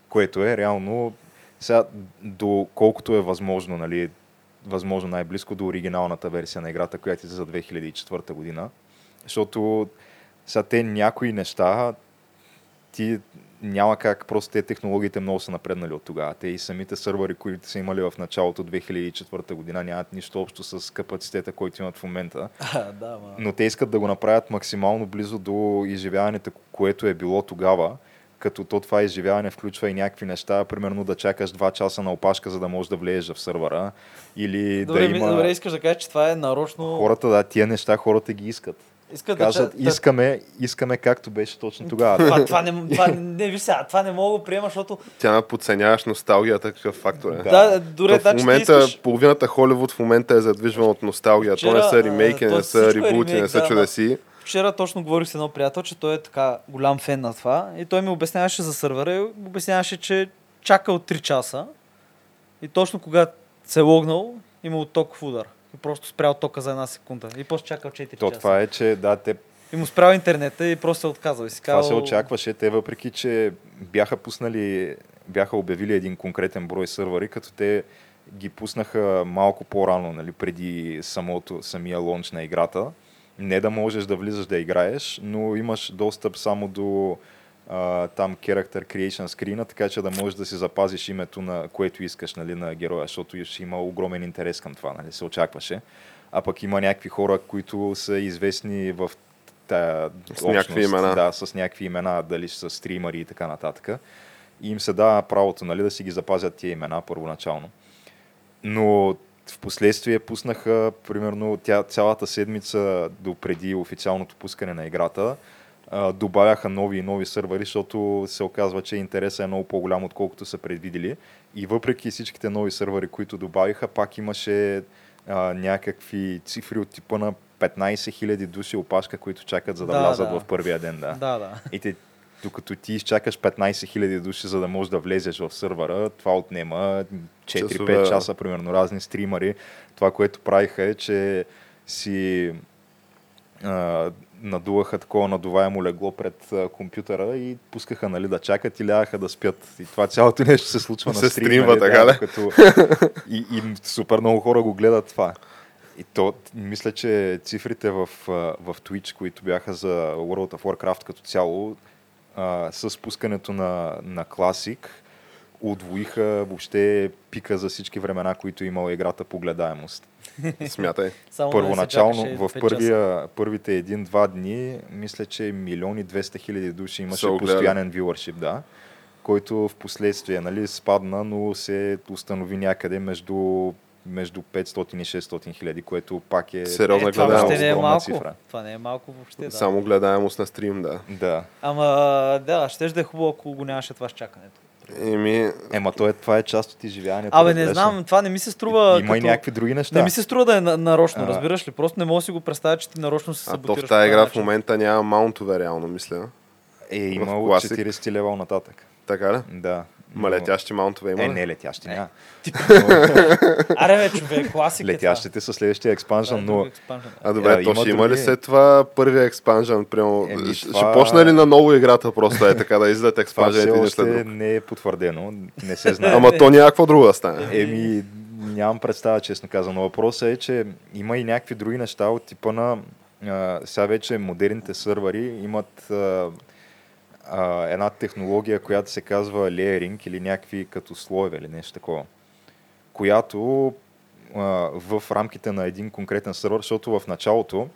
[SPEAKER 2] Което е реално сега, доколкото е възможно, нали, възможно най-близко до оригиналната версия на играта, която е за 2004 година. Защото сега те някои неща ти няма как, просто те технологиите много са напреднали от тогава. Те и самите сървъри, които са имали в началото 2004 година, нямат нищо общо с капацитета, който имат в момента.
[SPEAKER 3] А, да, ма.
[SPEAKER 2] Но те искат да го направят максимално близо до изживяването, което е било тогава, като то това изживяване включва и някакви неща, примерно да чакаш 2 часа на опашка, за да можеш да влезеш в сървъра. Или
[SPEAKER 3] Добре,
[SPEAKER 2] да има...
[SPEAKER 3] добре, искаш да кажеш, че това е нарочно...
[SPEAKER 2] Хората, да, тия неща хората ги искат.
[SPEAKER 3] Искат да
[SPEAKER 2] кажат,
[SPEAKER 3] да-
[SPEAKER 2] искаме, искаме както беше точно тогава.
[SPEAKER 3] Това, това, не, това, не, виж сега, това не мога да приема, защото
[SPEAKER 1] Тя подценяваш носталгията, какъв фактор е.
[SPEAKER 3] да, да дори
[SPEAKER 1] в
[SPEAKER 3] да, че ти
[SPEAKER 1] момента,
[SPEAKER 3] искаш,
[SPEAKER 1] половината Холивуд в момента е задвижвана от носталгия. То не
[SPEAKER 3] Вчера,
[SPEAKER 1] са ремейки, не са
[SPEAKER 3] е
[SPEAKER 1] ребути, не са
[SPEAKER 3] да,
[SPEAKER 1] чудеси.
[SPEAKER 3] Вчера точно говорих с едно приятел, че той е така голям фен на това и той ми обясняваше за сървъра и обясняваше, че чакал 3 часа и точно когато се е логнал, имал токов удар. Просто спрял тока за една секунда. И после чакал 4
[SPEAKER 2] То
[SPEAKER 3] часа.
[SPEAKER 2] това е, че да, те
[SPEAKER 3] И му спрял интернета и просто се отказал. И си
[SPEAKER 2] Това се
[SPEAKER 3] казал,
[SPEAKER 2] очакваше. Те въпреки, че бяха пуснали, бяха обявили един конкретен брой сървъри, като те ги пуснаха малко по-рано, нали, преди самото, самия лонч на играта. Не да можеш да влизаш да играеш, но имаш достъп само до а, там Character Creation скрина, така че да можеш да си запазиш името на което искаш нали, на героя, защото ще има огромен интерес към това, нали, се очакваше. А пък има някакви хора, които са известни в тая
[SPEAKER 1] С някакви
[SPEAKER 2] общност,
[SPEAKER 1] имена.
[SPEAKER 2] Да, с някакви имена, дали са стримари и така нататък. И им се дава правото нали, да си ги запазят тия имена първоначално. Но в последствие пуснаха, примерно, тя цялата седмица до преди официалното пускане на играта, а, добавяха нови и нови сървъри, защото се оказва, че интересът е много по-голям, отколкото са предвидели. И въпреки всичките нови сървъри, които добавиха, пак имаше а, някакви цифри от типа на 15 000 души опашка, които чакат за да,
[SPEAKER 3] Да,
[SPEAKER 2] влязат
[SPEAKER 3] да.
[SPEAKER 2] в първия ден. Да.
[SPEAKER 3] Да, да.
[SPEAKER 2] И те, докато ти изчакаш 15 000 души, за да можеш да влезеш в сървъра, това отнема 4-5
[SPEAKER 1] Часове.
[SPEAKER 2] часа, примерно, разни стримари. Това, което правиха е, че си а, надуваха такова надуваемо легло пред а, компютъра и пускаха нали, да чакат и лягаха да спят. И това цялото нещо се случва
[SPEAKER 1] Се
[SPEAKER 2] на стрим.
[SPEAKER 1] стримва,
[SPEAKER 2] нали,
[SPEAKER 1] така
[SPEAKER 2] да,
[SPEAKER 1] ли?
[SPEAKER 2] докато... и, и супер много хора го гледат това. И то, мисля, че цифрите в, в Twitch, които бяха за World of Warcraft като цяло, а, с пускането на, на Classic, удвоиха въобще пика за всички времена, които е имала играта по гледаемост.
[SPEAKER 1] Смятай.
[SPEAKER 3] Само
[SPEAKER 2] Първоначално, в първия, първите един-два дни, мисля, че милиони 200 хиляди души имаше постоянен viewership, да, който в последствие нали, спадна, но се установи някъде между, между 500 и 600 хиляди, което пак е
[SPEAKER 1] Сериозна
[SPEAKER 3] Е, това
[SPEAKER 1] гледаемост.
[SPEAKER 3] въобще не е малко.
[SPEAKER 2] цифра.
[SPEAKER 3] Това не е малко въобще, да.
[SPEAKER 1] Само гледаемост на стрим, да.
[SPEAKER 2] Да.
[SPEAKER 3] Ама, да, ще да е хубаво, ако го нямаше това с чакането.
[SPEAKER 1] Еми,
[SPEAKER 2] Ема то е, това е част от изживяването.
[SPEAKER 3] Абе, не знам, това не ми се струва.
[SPEAKER 2] Има и
[SPEAKER 3] като...
[SPEAKER 2] някакви други неща.
[SPEAKER 3] Не ми се струва да е на- нарочно,
[SPEAKER 2] А.
[SPEAKER 3] разбираш ли? Просто не мога да си го представя, че ти нарочно се
[SPEAKER 1] а то
[SPEAKER 3] саботираш.
[SPEAKER 1] в тази игра в момента няма маунтове, реално, мисля.
[SPEAKER 2] Е, има от
[SPEAKER 1] Classic.
[SPEAKER 2] 40 левел нататък.
[SPEAKER 1] Така ли?
[SPEAKER 2] Да.
[SPEAKER 1] Ма летящи маунтове има
[SPEAKER 2] Е, не, летящи няма.
[SPEAKER 3] Аре, бе, човек, класика. е
[SPEAKER 2] Летящите са следващия експанжен, но
[SPEAKER 1] А добре,
[SPEAKER 2] Е,
[SPEAKER 1] то ще има ли след това първия експанжен? Прямо,
[SPEAKER 2] Еми,
[SPEAKER 1] ще,
[SPEAKER 2] това-
[SPEAKER 1] почне ли на ново играта просто е така да един
[SPEAKER 2] още
[SPEAKER 1] след друг?
[SPEAKER 2] не е потвърдено. Не се знае.
[SPEAKER 1] Ама то някаква друга стане.
[SPEAKER 2] Еми, нямам представа, честно казано. Въпросът е, че има и някакви други неща от типа на... Сега вече модерните сървъри имат а, една технология, която се казва layering или някакви като слоеве или нещо такова, която а, в рамките на един конкретен сървър, защото в началото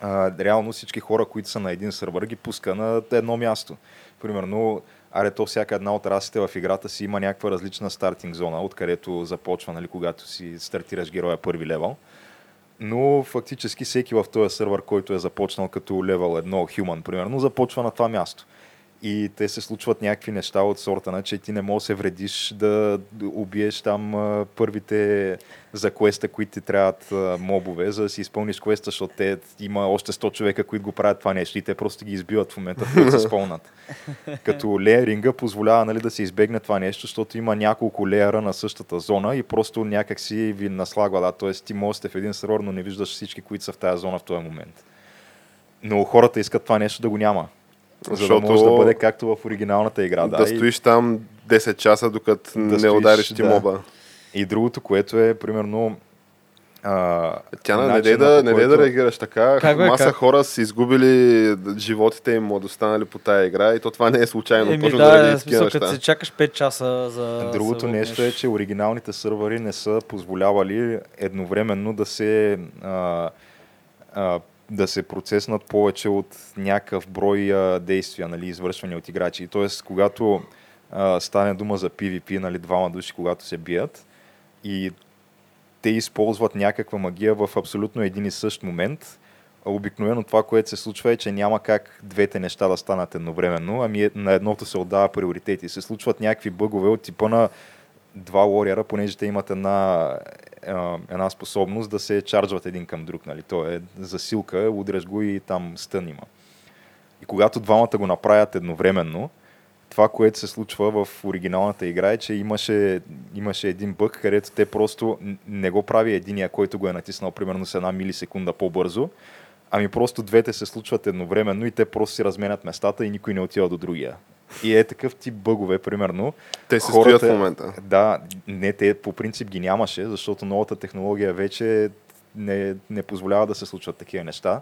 [SPEAKER 2] а, реално всички хора, които са на един сървър, ги пуска на едно място. Примерно, аре то всяка една от расите в играта си има някаква различна стартинг зона, откъдето започва, нали, когато си стартираш героя първи левел. Но фактически всеки в този сървър, който е започнал като левел 1 human, примерно, започва на това място. И те се случват някакви неща от сорта на, че ти не можеш да се вредиш да убиеш там първите за квеста, които ти трябват мобове, за да си изпълниш квеста, защото те има още 100 човека, които го правят това нещо и те просто ги избиват в момента, в се изпълнат. Като лееринга позволява нали, да се избегне това нещо, защото има няколко леера на същата зона и просто някак си ви наслагва. Да? Тоест ти можеш в един сервер, но не виждаш всички, които са в тази зона в този момент. Но хората искат това нещо да го няма. За да
[SPEAKER 1] Защото-
[SPEAKER 2] може да бъде както в оригиналната игра.
[SPEAKER 1] Да,
[SPEAKER 2] Да, и-
[SPEAKER 1] стоиш там 10 часа, докато не
[SPEAKER 2] стоиш,
[SPEAKER 1] удариш ти
[SPEAKER 2] да.
[SPEAKER 1] моба.
[SPEAKER 2] И другото, което е, примерно, а,
[SPEAKER 1] Тя не дей да, дей да
[SPEAKER 2] който-
[SPEAKER 1] реагираш така.
[SPEAKER 3] Как бе,
[SPEAKER 1] Маса
[SPEAKER 3] как?
[SPEAKER 1] хора са изгубили животите им, младостта нали, по тая игра и то това не е случайно.
[SPEAKER 3] Еми
[SPEAKER 1] точно
[SPEAKER 3] да,
[SPEAKER 1] заради такива
[SPEAKER 3] смисъл, като се чакаш 5 часа за...
[SPEAKER 2] Другото
[SPEAKER 3] да се
[SPEAKER 2] нещо е, че оригиналните сървъри не са позволявали едновременно да се а, а, да се процеснат повече от някакъв брой а, действия, нали, извършвани от играчи. Тоест, когато а, стане дума за PvP, нали, двама души, когато се бият и те използват някаква магия в абсолютно един и същ момент, обикновено това, което се случва е, че няма как двете неща да станат едновременно, ами е- на едното се отдава приоритет и се случват някакви бъгове от типа на два лориера, понеже те имат една, една способност да се чарджват един към друг. Нали? То е засилка, удряш го и там стън има. И когато двамата го направят едновременно, това, което се случва в оригиналната игра е, че имаше, имаше един бък, където те просто не го прави единия, който го е натиснал примерно с една милисекунда по-бързо, ами просто двете се случват едновременно и те просто си разменят местата и никой не отива до другия. И е такъв тип бъгове, примерно.
[SPEAKER 1] Те се
[SPEAKER 2] Хората-
[SPEAKER 1] стоят в момента.
[SPEAKER 2] Да, не, те по принцип ги нямаше, защото новата технология вече не, не позволява да се случват такива неща.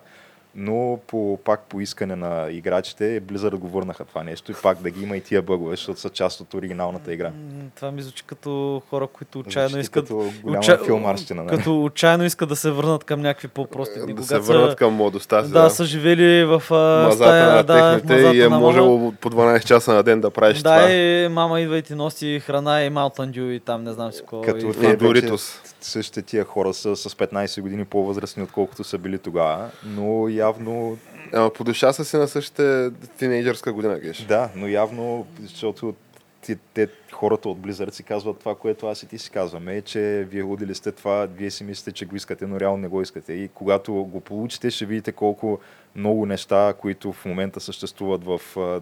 [SPEAKER 2] Но по, пак по искане на играчите, Blizzard го върнаха това нещо и пак да ги има и тия бъгове, защото са част от оригиналната игра.
[SPEAKER 3] Това ми звучи като хора, които отчаяно
[SPEAKER 2] Звучи
[SPEAKER 3] искат...
[SPEAKER 2] като голяма
[SPEAKER 3] отча-
[SPEAKER 2] филмарщина. нали?
[SPEAKER 3] Като отчаяно искат да се върнат към някакви по-прости дни.
[SPEAKER 1] Да се
[SPEAKER 3] са-
[SPEAKER 1] върнат към младостта си.
[SPEAKER 3] Да, са живели в
[SPEAKER 1] мазата
[SPEAKER 3] стая,
[SPEAKER 1] на
[SPEAKER 3] да, мазата
[SPEAKER 1] и е
[SPEAKER 3] мама.
[SPEAKER 1] можело по 12 часа на ден да правиш
[SPEAKER 3] Да,
[SPEAKER 1] това.
[SPEAKER 3] и мама идва и ти носи храна и Mountain Dew и там не знам си какво.
[SPEAKER 2] Като
[SPEAKER 3] и...
[SPEAKER 1] И
[SPEAKER 2] вече
[SPEAKER 1] Доритос.
[SPEAKER 2] Същите тия хора са с 15 години по-възрастни, отколкото са били тогава, но явно
[SPEAKER 1] Ама по душа са си на същите тинейджърска година, геш.
[SPEAKER 2] Да, но явно, защото ти, те, хората от Blizzard си казват това, което аз и ти си казваме, е, че вие лудили сте това, вие си мислите, че го искате, но реално не го искате. И когато го получите, ще видите колко много неща, които в момента съществуват в а,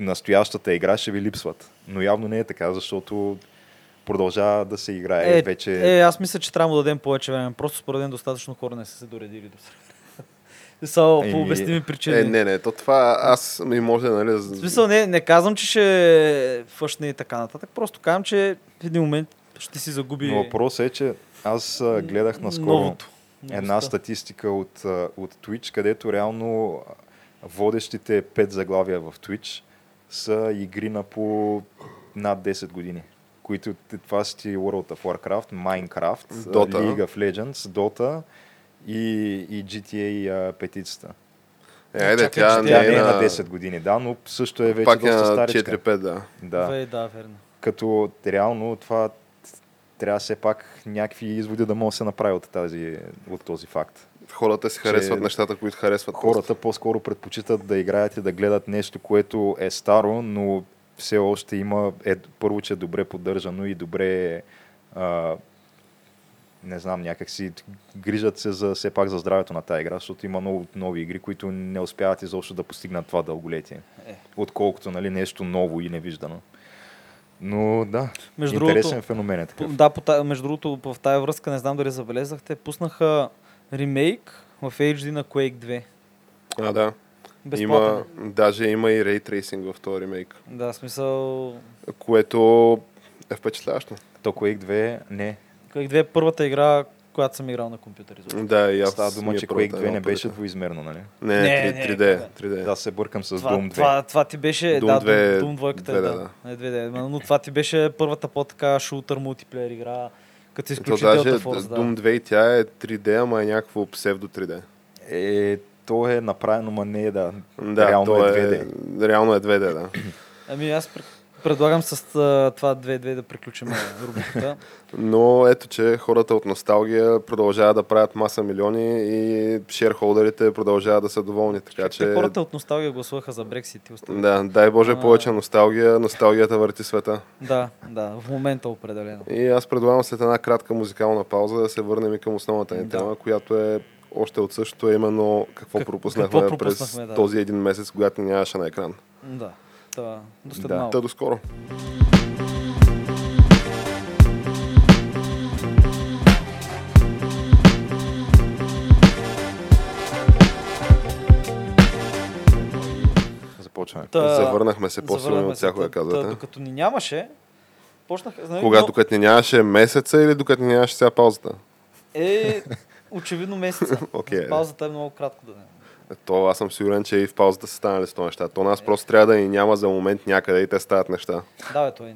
[SPEAKER 2] настоящата игра, ще ви липсват. Но явно не е така, защото продължава да се играе
[SPEAKER 3] Е,
[SPEAKER 2] вече.
[SPEAKER 3] е, аз мисля, че трябва да дадем повече време. Просто според мен достатъчно хора не са се доредили до сега. Само по обясними причини.
[SPEAKER 1] Е, не, не, то това аз ми може, нали...
[SPEAKER 3] В смисъл, не, не казвам, че ще фъшне и така нататък. Просто казвам, че в един момент ще си загуби
[SPEAKER 2] Но въпросът е, че аз гледах наскоро
[SPEAKER 3] новото.
[SPEAKER 2] една статистика от, от Twitch, където реално водещите пет заглавия в Twitch са игри на по над 10 години. Които това са ти World of Warcraft, Minecraft,
[SPEAKER 1] Dota.
[SPEAKER 2] League of Legends, Dota и, и GTA а, петицата.
[SPEAKER 1] Е, айде,
[SPEAKER 3] Чакай,
[SPEAKER 1] тя
[SPEAKER 3] че
[SPEAKER 1] не
[SPEAKER 2] Тя
[SPEAKER 1] е
[SPEAKER 2] не е на
[SPEAKER 1] на
[SPEAKER 2] 10 години, да, но също е вече
[SPEAKER 1] Пак е
[SPEAKER 2] доста
[SPEAKER 1] на
[SPEAKER 2] старичка.
[SPEAKER 1] 4-5, да.
[SPEAKER 2] Да.
[SPEAKER 3] Вей, да, верно.
[SPEAKER 2] Като реално това трябва все пак някакви изводи да може да се направи от, тази, от този факт.
[SPEAKER 1] Хората си харесват нещата, които харесват.
[SPEAKER 2] Хората по-скоро предпочитат да играят и да гледат нещо, което е старо, но все още има, е, първо, че е добре поддържано и добре а, не знам, някакси грижат се за, все пак за здравето на тази игра, защото има много нови игри, които не успяват изобщо да постигнат това дълголетие.
[SPEAKER 3] Е.
[SPEAKER 2] Отколкото нали, нещо ново и невиждано. Но да,
[SPEAKER 3] Между
[SPEAKER 2] интересен
[SPEAKER 3] другото,
[SPEAKER 2] феномен е
[SPEAKER 3] По-
[SPEAKER 2] такъв.
[SPEAKER 3] Да, по между другото, в тая връзка, не знам дали забелязахте, пуснаха ремейк в HD на Quake 2.
[SPEAKER 1] А, да.
[SPEAKER 3] Безплатен.
[SPEAKER 1] Има, даже има и Ray Tracing в този ремейк,
[SPEAKER 3] Да, смисъл...
[SPEAKER 1] което е впечатляващо.
[SPEAKER 2] То Quake 2 не.
[SPEAKER 3] Quake 2 е първата игра, която съм играл на компютър. изобщо.
[SPEAKER 1] Да, и аз
[SPEAKER 2] Става дума,
[SPEAKER 1] е
[SPEAKER 2] че
[SPEAKER 1] първата
[SPEAKER 2] Quake 2
[SPEAKER 1] една
[SPEAKER 2] не беше двоизмерно, нали?
[SPEAKER 1] Не,
[SPEAKER 3] Не,
[SPEAKER 1] не,
[SPEAKER 3] не,
[SPEAKER 1] 3D.
[SPEAKER 3] не.
[SPEAKER 1] 3D.
[SPEAKER 2] Да, се бъркам с
[SPEAKER 3] Това,
[SPEAKER 2] Doom 2.
[SPEAKER 3] това, това ти беше...
[SPEAKER 1] Doom
[SPEAKER 3] да,
[SPEAKER 1] 2
[SPEAKER 3] Doom, Doom 2 е,
[SPEAKER 1] 2D,
[SPEAKER 3] да.
[SPEAKER 1] да.
[SPEAKER 3] Е, 2D, ма, но това ти беше първата по-така шутър мултиплеер игра, като изключи Delta Force. Да.
[SPEAKER 1] Doom 2 и тя е 3D, ама е някакво псевдо 3D.
[SPEAKER 2] Е, то е направено, ма не е да.
[SPEAKER 1] Да,
[SPEAKER 2] Реално е
[SPEAKER 1] е,
[SPEAKER 2] 2D.
[SPEAKER 1] реално е 2D, да.
[SPEAKER 3] Ами аз предлагам с това 2-2 да приключим рубриката.
[SPEAKER 1] Но ето, че хората от носталгия продължават да правят маса милиони и шерхолдерите продължават да са доволни. Така че,
[SPEAKER 3] хората от носталгия гласуваха за Брексит и останали.
[SPEAKER 1] да, дай Боже
[SPEAKER 3] А.
[SPEAKER 1] повече носталгия. Носталгията върти света.
[SPEAKER 3] Да, да, в момента определено.
[SPEAKER 1] И аз предлагам след една кратка музикална пауза да се върнем и към основната ни
[SPEAKER 3] Да.
[SPEAKER 1] тема, която е още от същото, е именно какво
[SPEAKER 3] Как-
[SPEAKER 1] пропуснахме,
[SPEAKER 3] какво
[SPEAKER 1] през
[SPEAKER 3] пропуснахме, да.
[SPEAKER 1] този един месец, когато нямаше на екран.
[SPEAKER 3] Да. Това, до след
[SPEAKER 2] Да.
[SPEAKER 3] малко.
[SPEAKER 1] Та до скоро.
[SPEAKER 2] Започваме.
[SPEAKER 3] Та-
[SPEAKER 1] Завърнахме се по-силно от
[SPEAKER 3] се.
[SPEAKER 1] всякога,
[SPEAKER 3] Та-
[SPEAKER 1] казвате.
[SPEAKER 3] та, Докато ни нямаше, почнах... Нали,
[SPEAKER 1] Кога?
[SPEAKER 3] но-
[SPEAKER 1] Докато ни нямаше месеца или докато ни нямаше сега паузата?
[SPEAKER 3] Е, очевидно месеца.
[SPEAKER 1] Окей.
[SPEAKER 3] Паузата е много кратко да не.
[SPEAKER 1] То аз съм сигурен, че и в паузата са станали с това неща. То нас просто трябва да ни няма за момент някъде и те стават неща.
[SPEAKER 3] Да, бе, той.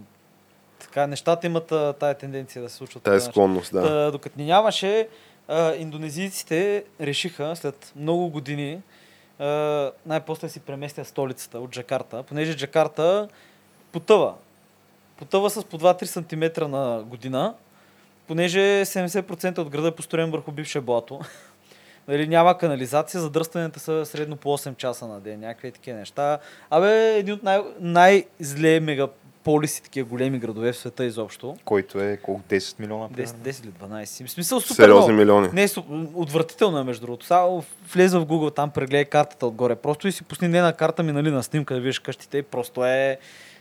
[SPEAKER 3] Така, нещата имат тая тенденция да се случват.
[SPEAKER 1] Тая склонност, да.
[SPEAKER 3] Та, докато ни нямаше, а, индонезийците решиха след много години а, най-после си преместят столицата от Джакарта, понеже Джакарта потъва. Потъва с по 2-3 см на година, понеже 70% от града е построен върху бивше блато. Нали, няма канализация, задръстванията са средно по 8 часа на ден, някакви такива неща. Абе, един от най- най-зле мегаполиси, такива големи градове в света изобщо.
[SPEAKER 2] Който е колко 10 милиона?
[SPEAKER 3] 10,
[SPEAKER 2] примерно?
[SPEAKER 3] 10 или 12. В смисъл супер
[SPEAKER 1] Сериозни
[SPEAKER 3] много.
[SPEAKER 1] милиони.
[SPEAKER 3] Не, отвратително е между другото. Само влезе в Google, там прегледай картата отгоре. Просто и си пусни не на карта ми, нали, на снимка да видиш къщите и просто е...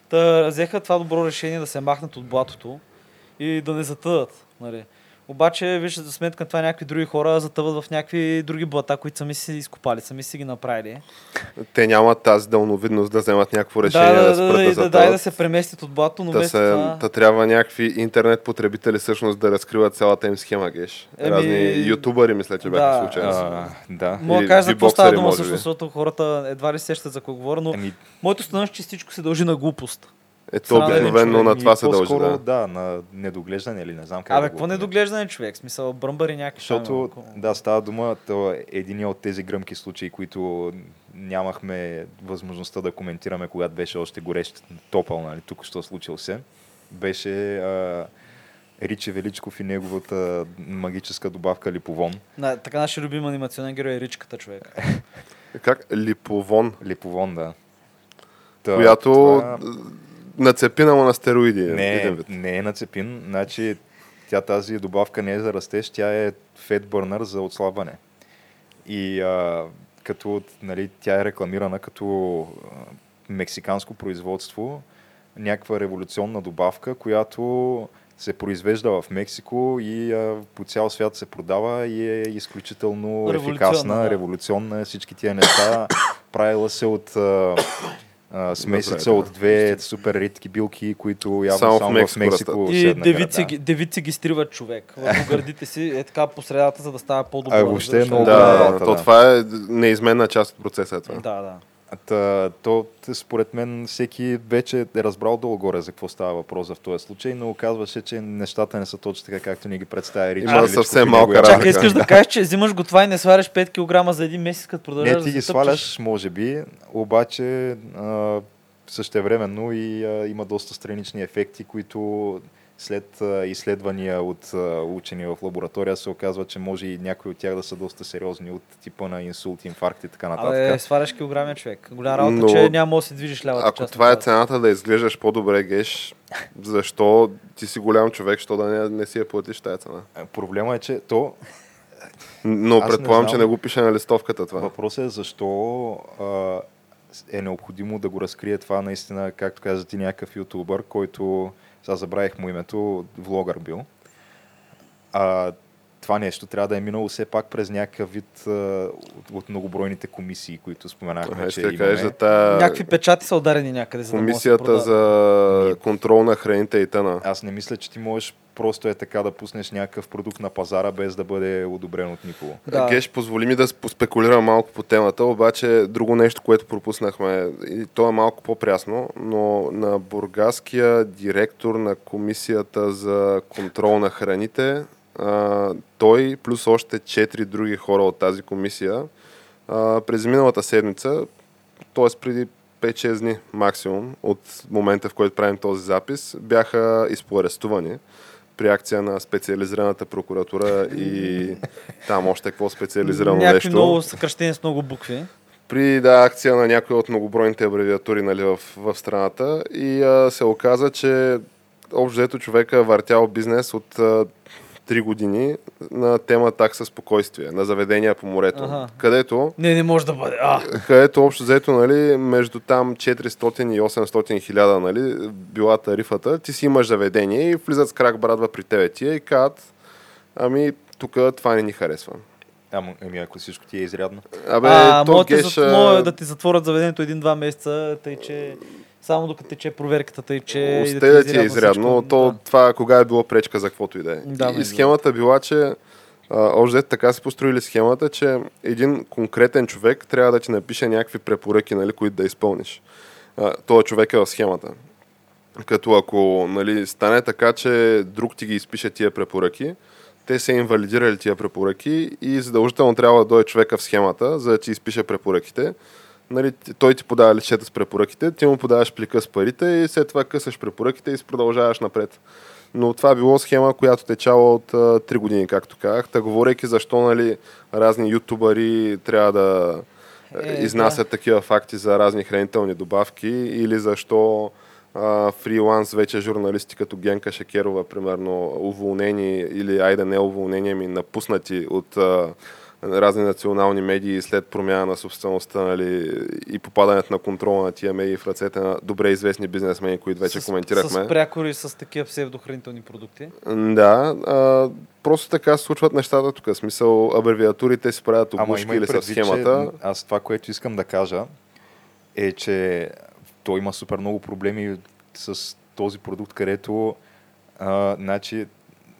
[SPEAKER 3] Та взеха това добро решение да се махнат от блатото и да не затъдат. Нали. Обаче, виж, за сметка това някакви други хора затъват в някакви други блата, които сами си изкопали, сами си ги направили.
[SPEAKER 1] Те нямат тази дълновидност да вземат някакво решение
[SPEAKER 3] да,
[SPEAKER 1] да,
[SPEAKER 3] да, да,
[SPEAKER 1] спрат
[SPEAKER 3] да,
[SPEAKER 1] да,
[SPEAKER 3] да, да, да се преместят от блато, но
[SPEAKER 1] Та,
[SPEAKER 3] вместо
[SPEAKER 1] се,
[SPEAKER 3] това...
[SPEAKER 1] та трябва някакви интернет потребители всъщност да разкриват цялата им схема, геш.
[SPEAKER 3] Еми,
[SPEAKER 1] Разни ютубъри, мисля, че бяха
[SPEAKER 3] да.
[SPEAKER 1] случайни.
[SPEAKER 2] А, да.
[SPEAKER 3] Мога да кажа за какво става дума, всъщност, защото хората едва ли се сещат за какво говоря, но
[SPEAKER 2] Ами,
[SPEAKER 3] моето становище, че всичко се дължи на глупост.
[SPEAKER 1] Ето
[SPEAKER 3] един
[SPEAKER 1] обикновено на това се дължи. Да.
[SPEAKER 2] да, на недоглеждане или не знам как
[SPEAKER 3] Абе, какво недоглеждане човек? Смисъл, бръмбари някакви.
[SPEAKER 2] Защото, да, става дума, то е един от тези гръмки случаи, които нямахме възможността да коментираме, когато беше още горещ топъл, нали, тук що случил се. Беше а, Ричи Величков и неговата магическа добавка Липовон.
[SPEAKER 3] На, така нашия любим анимационен герой е Ричката човек.
[SPEAKER 1] Как? Липовон,
[SPEAKER 2] Липовон, да. Та,
[SPEAKER 1] която
[SPEAKER 2] това-
[SPEAKER 1] нацепина му на стероиди.
[SPEAKER 2] Не,
[SPEAKER 1] един вид.
[SPEAKER 2] не е нацепин. Значи, тя тази добавка не е за растеж, тя е фет бърнър за отслабване. И а, като нали, тя е рекламирана като а, мексиканско производство, някаква революционна добавка, която се произвежда в Мексико и а, по цял свят се продава и е изключително
[SPEAKER 3] Революционна,
[SPEAKER 2] ефикасна,
[SPEAKER 3] да.
[SPEAKER 2] революционна. Всички тия неща правила се от а, а, смесица
[SPEAKER 1] Добре,
[SPEAKER 2] от две супер редки билки, които явно
[SPEAKER 1] Само
[SPEAKER 2] само,
[SPEAKER 1] в
[SPEAKER 2] в
[SPEAKER 1] Мексико
[SPEAKER 2] Мексико
[SPEAKER 3] И девици,
[SPEAKER 2] да.
[SPEAKER 3] ги, девици ги стриват човек. Върху гърдите си е така по средата, за да става по-добро.
[SPEAKER 2] А, въобще е много
[SPEAKER 1] Да, то
[SPEAKER 2] да.
[SPEAKER 1] това е неизменна част от процеса. Това.
[SPEAKER 3] Да, да.
[SPEAKER 2] Та, то, според мен, всеки вече е разбрал долу-горе за какво става въпрос в този случай, но оказваше, че нещата не са точно така, както ни ги представя Ричи.
[SPEAKER 1] Има съвсем малка разлика.
[SPEAKER 3] Чакай, искаш да кажеш, че взимаш го това и не сваляш 5 кг за един месец, като продължаваш
[SPEAKER 2] Не,
[SPEAKER 3] да
[SPEAKER 2] ти
[SPEAKER 3] се
[SPEAKER 2] ги
[SPEAKER 3] тъпчеш?
[SPEAKER 2] сваляш, може би, обаче а, същевременно и а, има доста странични ефекти, които след изследвания от учени в лаборатория се оказва, че може и някои от тях да са доста сериозни от типа на инсулт, инфаркт и така нататък.
[SPEAKER 3] Абе, сваляш килограми човек. Голяма работа,
[SPEAKER 1] Но-
[SPEAKER 3] че няма да се движиш лявата
[SPEAKER 1] Ако
[SPEAKER 3] част.
[SPEAKER 1] това е цената да изглеждаш по-добре, геш, защо ти си голям човек, що да не, не си я платиш тази цена?
[SPEAKER 2] Проблема е, че то
[SPEAKER 1] Но
[SPEAKER 2] Аз не
[SPEAKER 1] предполагам, че
[SPEAKER 2] знам.
[SPEAKER 1] не го пише на листовката това.
[SPEAKER 2] Въпросът е защо а, е необходимо да го разкрие това наистина, както каза ти, някакъв ютубър, който, сега забравих му името, влогър бил. А, това нещо трябва да е минало все пак през някакъв вид а, от, от многобройните комисии, които споменахме,
[SPEAKER 1] Ага,
[SPEAKER 2] че
[SPEAKER 1] да кажеш
[SPEAKER 2] имаме.
[SPEAKER 1] за тази
[SPEAKER 3] Някакви печати са ударени някъде, за да може да
[SPEAKER 1] комисията
[SPEAKER 3] продава.
[SPEAKER 1] за контрол на храните и тъна.
[SPEAKER 2] Аз не мисля, че ти можеш просто е така да пуснеш някакъв продукт на пазара, без да бъде одобрен от никого.
[SPEAKER 3] Да.
[SPEAKER 1] Геш, позволи ми да спекулирам малко по темата, обаче друго нещо, което пропуснахме, и то е малко по-прясно, но на бургаския директор на комисията за контрол на храните, а, той плюс още четири други хора от тази комисия, а, през миналата седмица, т.е. преди 5-6 дни максимум от момента, в който правим този запис, бяха изпоарестувани при акция на специализираната прокуратура и там още какво специализирано
[SPEAKER 3] Някакви
[SPEAKER 1] нещо.
[SPEAKER 3] много съкръщения с много букви.
[SPEAKER 1] При да, акция на някои от многобройните абревиатури нали, в, в страната и а, се оказа, че общо взето човека е въртял бизнес от а, 3 години на тема такса спокойствие, на заведения по морето,
[SPEAKER 3] Аха.
[SPEAKER 1] където
[SPEAKER 3] Не, не може да бъде. А,
[SPEAKER 1] където общо взето, нали, между там 400 и 800 хиляда, нали, била тарифата, ти си имаш заведение и влизат с крак брадва при тебе тия и казват, ами тук това не ни харесва.
[SPEAKER 2] Ама, ами ако всичко ти е изрядно.
[SPEAKER 1] Абе,
[SPEAKER 3] а
[SPEAKER 1] то геш,
[SPEAKER 3] може да ти затворят заведението един-два месеца, тъй че само докато тече проверката, тъй че... и
[SPEAKER 1] Осте да ти е изрядно, то
[SPEAKER 3] Да.
[SPEAKER 1] това кога е било пречка за каквото и да е.
[SPEAKER 3] Да,
[SPEAKER 1] и схемата била, че още така са построили схемата, че един конкретен човек трябва да ти напише някакви препоръки, нали, които да изпълниш. А, този човек е в схемата. Като ако нали, стане така, че друг ти ги изпише тия препоръки, те са инвалидирали тия препоръки и задължително трябва да дойде човека в схемата, за да ти изпише препоръките. Нали, той ти подава личета с препоръките, ти му подаваш плика с парите и след това късаш препоръките и продължаваш напред. Но това е било схема, която течала от а, 3 години, както казах. Та говорейки защо нали, разни ютубъри трябва да
[SPEAKER 3] Е,
[SPEAKER 1] изнасят такива факти за разни хранителни добавки или защо а, фриланс вече журналисти като Генка Шекерова, примерно, уволнени или айде не уволнени, ми напуснати от а, разни национални медии след промяна на собствеността нали, и попадането на контрола на тия медии в ръцете на добре известни бизнесмени, които вече
[SPEAKER 3] с,
[SPEAKER 1] коментирахме.
[SPEAKER 3] С прякори с такива псевдохранителни продукти.
[SPEAKER 1] Да, а, просто така се случват нещата тук. В Смисъл, абревиатурите си правят
[SPEAKER 2] има
[SPEAKER 1] или
[SPEAKER 2] и
[SPEAKER 1] с
[SPEAKER 2] предвид,
[SPEAKER 1] схемата.
[SPEAKER 2] че аз това, което искам да кажа, е, че той има супер много проблеми с този продукт, където а, значи,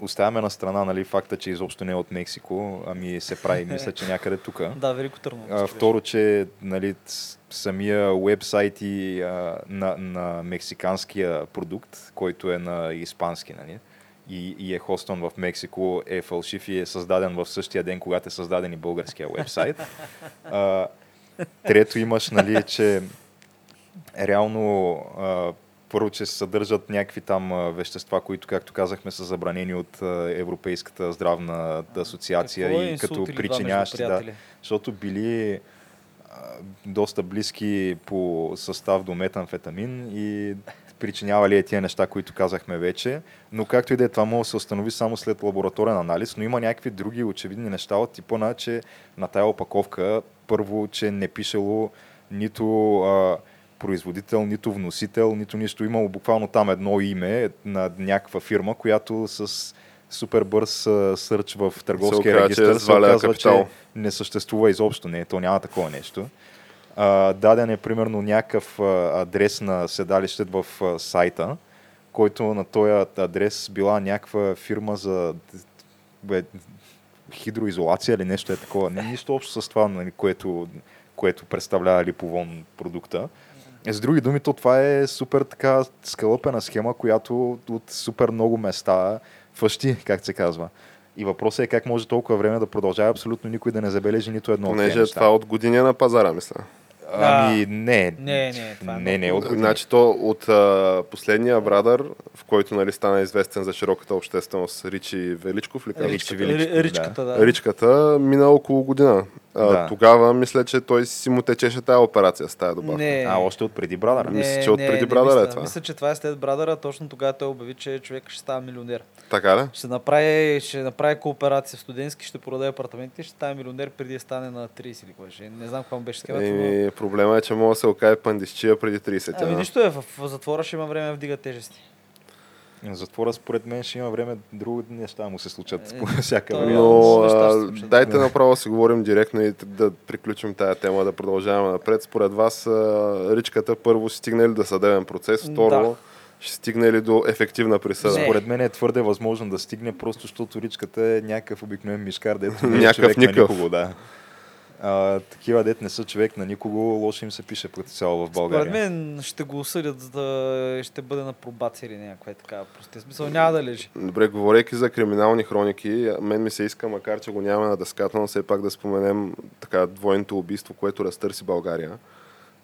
[SPEAKER 2] оставяме на страна нали, факта, че изобщо не е от Мексико, ами се прави, мисля, че някъде тук.
[SPEAKER 3] Да, Велико Търново.
[SPEAKER 2] Второ, че нали, самия вебсайт и, а, на, на мексиканския продукт, който е на испански, нали, и, и е хостон в Мексико, е фалшив и е създаден в същия ден, когато е създаден и българския вебсайт. А, трето имаш, нали, че реално а, първо, че се съдържат някакви там вещества, които, както казахме, са забранени от Европейската здравна асоциация
[SPEAKER 3] Какво е
[SPEAKER 2] и като причиняващи, да, защото били доста близки по състав до метамфетамин и причинявали е тия неща, които казахме вече. Но както и да е, това може да се установи само след лабораторен анализ, но има някакви други очевидни неща от типа на, че на тая опаковка първо, че не пишело нито а, производител, нито вносител, нито нищо. Имало буквално там едно име на някаква фирма, която с супер бърз сърч в търговския регистр се оказва,
[SPEAKER 1] капитал.
[SPEAKER 2] че не съществува изобщо. Не, то няма такова нещо. А, даден е примерно някакъв адрес на седалище в сайта, който на този адрес била някаква фирма за бе, хидроизолация или нещо е такова. Не, нищо общо с това, нали, което, което представлява липовон продукта. С други думи, то това е супер така скалъпена схема, която от супер много места фъщи, как се казва. И въпросът е как може толкова време да продължава абсолютно никой да не забележи нито едно от тези
[SPEAKER 1] Понеже
[SPEAKER 2] неща.
[SPEAKER 1] това е от години на пазара, мисля.
[SPEAKER 2] Ами не.
[SPEAKER 3] Не, не, това е
[SPEAKER 2] не, не, от години.
[SPEAKER 1] Значи то от а, последния брадър, в който нали, стана известен за широката общественост Ричи Величков, ли?
[SPEAKER 2] Ричи
[SPEAKER 3] Ричката,
[SPEAKER 2] Величков,
[SPEAKER 3] Ри- Ричката, да.
[SPEAKER 1] Ричката мина около година. А,
[SPEAKER 2] Да.
[SPEAKER 1] Тогава мисля, че той си му течеше тази операция с тази добавка.
[SPEAKER 3] Не.
[SPEAKER 2] А, още от преди брадъра.
[SPEAKER 1] Не. Мисля, че от преди Брадъра
[SPEAKER 3] мисля,
[SPEAKER 1] е това.
[SPEAKER 3] Мисля, че това е след Брадъра. Точно тогава той обяви, че човек ще става милионер.
[SPEAKER 1] Така ли?
[SPEAKER 3] Ще направи, ще направи кооперация в студентски, ще продаде апартаменти и ще стане милионер преди да стане на 30 или какво ще. Не знам какво му беше схемата, но...
[SPEAKER 1] Проблема е, че може да се окаже пандисчия преди 30.
[SPEAKER 3] Ами нищо е, в, в затвора ще има време да вдига тежести.
[SPEAKER 2] Затвора, според мен, ще има време други неща му се случат
[SPEAKER 3] Е,
[SPEAKER 2] по всяка вероятност.
[SPEAKER 1] Но а, дайте
[SPEAKER 2] Да.
[SPEAKER 1] направо да си говорим директно и да приключим тая тема, да продължаваме напред. Според вас а, Ричката първо ще стигне ли до съдебен процес, второ
[SPEAKER 3] Да.
[SPEAKER 1] ще стигне ли до ефективна присъда?
[SPEAKER 3] Не.
[SPEAKER 2] Според мен е твърде възможно да стигне, просто защото ричката е някакъв обикновен мишкар, дето не е
[SPEAKER 1] Някакъв
[SPEAKER 2] човек
[SPEAKER 1] никакъв.
[SPEAKER 2] на никого. Да. А, такива дет не са човек на никого, лошо им се пише по цяло в България.
[SPEAKER 3] Според мен ще го осъдят, за да ще бъде на пробация или някаква е така. Просто смисъл няма да лежи.
[SPEAKER 1] Добре, говорейки за криминални хроники, мен ми се иска, макар че го няма на дъската, но все пак да споменем така двойното убийство, което разтърси България.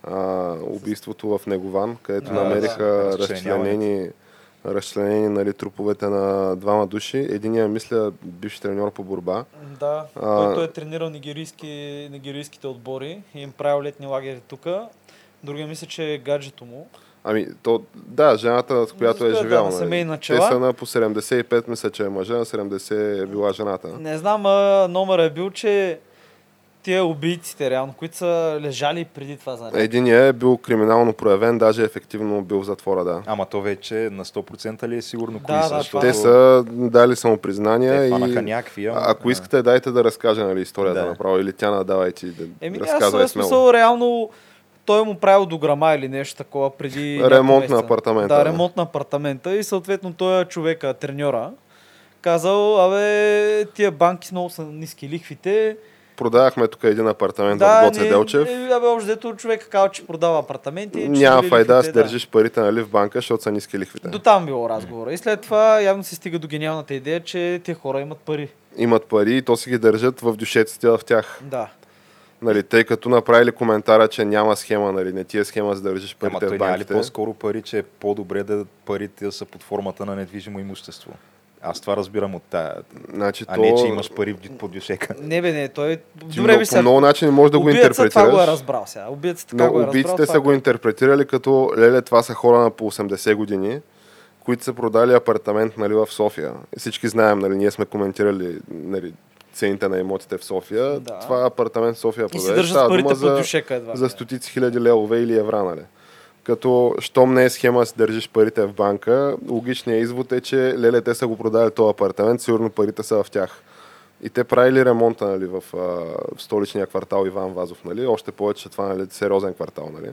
[SPEAKER 1] А, убийството в Негован, където
[SPEAKER 2] А,
[SPEAKER 1] намериха
[SPEAKER 2] да,
[SPEAKER 1] разчленени, разчленени нали, труповете на двама души. Единия, мисля, бивш треньор по борба.
[SPEAKER 3] Да,
[SPEAKER 1] А-
[SPEAKER 3] който е тренирал нигерийски, нигерийските отбори и им правил летни лагери тук. Другия мисля, че е гаджето му.
[SPEAKER 1] Ами, то, да, жената, с която е
[SPEAKER 3] Да,
[SPEAKER 1] живял.
[SPEAKER 3] на
[SPEAKER 1] нали. Те са на по 75, мисля, че е мъжа, на 70 е била жената.
[SPEAKER 3] Не знам, а, номер е бил, че тия убийците, реално, които са лежали преди това за
[SPEAKER 1] Единият е бил криминално проявен, даже ефективно бил в затвора, да.
[SPEAKER 2] Ама то вече на 100% ли е сигурно кои
[SPEAKER 3] Да,
[SPEAKER 2] са?
[SPEAKER 3] да,
[SPEAKER 2] защото
[SPEAKER 1] Те са дали самопризнания
[SPEAKER 2] те
[SPEAKER 1] и
[SPEAKER 2] някакви. ама-
[SPEAKER 1] а, ако искате, дайте да разкаже нали, историята
[SPEAKER 2] Да.
[SPEAKER 1] направо или тя надавайте да
[SPEAKER 3] Еми, аз
[SPEAKER 1] разказвай
[SPEAKER 3] в
[SPEAKER 1] смело.
[SPEAKER 3] смисъл, реално, той му правил дограма или нещо такова преди
[SPEAKER 1] Ремонт на апартамента,
[SPEAKER 3] Да,
[SPEAKER 1] да.
[SPEAKER 3] ремонт на апартамента и съответно той е човека, треньора, казал, абе, тия банки с много са ниски лихвите.
[SPEAKER 1] Продавахме тук един апартамент в
[SPEAKER 3] Да,
[SPEAKER 1] Гоце Делчев.
[SPEAKER 3] е, абе, общо дето човека казал, че продава апартаменти. че
[SPEAKER 1] Няма
[SPEAKER 3] дали
[SPEAKER 1] файда да си
[SPEAKER 3] лихвите,
[SPEAKER 1] държиш парите нали, в банка, защото са ниски лихвите.
[SPEAKER 3] До там било разговора. И след това явно се стига до гениалната идея, че тия хора имат пари.
[SPEAKER 1] Имат пари и то си ги държат в дюшеците в тях.
[SPEAKER 3] Да.
[SPEAKER 1] Нали, тъй като направили коментара, че няма схема, нали, не ти е схема за да държиш
[SPEAKER 2] Ама
[SPEAKER 1] парите
[SPEAKER 2] той
[SPEAKER 1] в
[SPEAKER 2] няма ли
[SPEAKER 1] банките.
[SPEAKER 2] по-скоро пари, че е по-добре да парите да са под формата на недвижимо имущество? Аз това разбирам от тая.
[SPEAKER 1] Значи,
[SPEAKER 2] А
[SPEAKER 1] то...
[SPEAKER 2] не, че имаш пари в- под дюшека.
[SPEAKER 3] Не бе, не, той...
[SPEAKER 1] Ти
[SPEAKER 3] Добре
[SPEAKER 1] много-
[SPEAKER 3] би
[SPEAKER 1] по
[SPEAKER 3] се...
[SPEAKER 1] много начини можеш да го интерпретираш.
[SPEAKER 3] това го е разбрал сега. Убиеца така го е
[SPEAKER 1] Но
[SPEAKER 3] разбрал.
[SPEAKER 1] убийците
[SPEAKER 3] това
[SPEAKER 1] са го интерпретирали като, леле, това са хора на по 80 години, които са продали апартамент нали, в София. И всички знаем, нали, ние сме коментирали нали, цените на имотите в София.
[SPEAKER 3] Да.
[SPEAKER 1] Това апартамент в София
[SPEAKER 3] И си
[SPEAKER 1] продаде.
[SPEAKER 3] държат парите
[SPEAKER 1] дума
[SPEAKER 3] под
[SPEAKER 1] за,
[SPEAKER 3] дюшека едва.
[SPEAKER 1] за
[SPEAKER 3] бе.
[SPEAKER 1] стотици хиляди левове или евра, нали? Като, щом не е схема си държиш парите в банка, логичният извод е, че леле, те са го продали този апартамент, сигурно парите са в тях. И те правили ремонта нали, в, а, в столичния квартал Иван Вазов, нали? още повече, че това нали, сериозен квартал. Нали?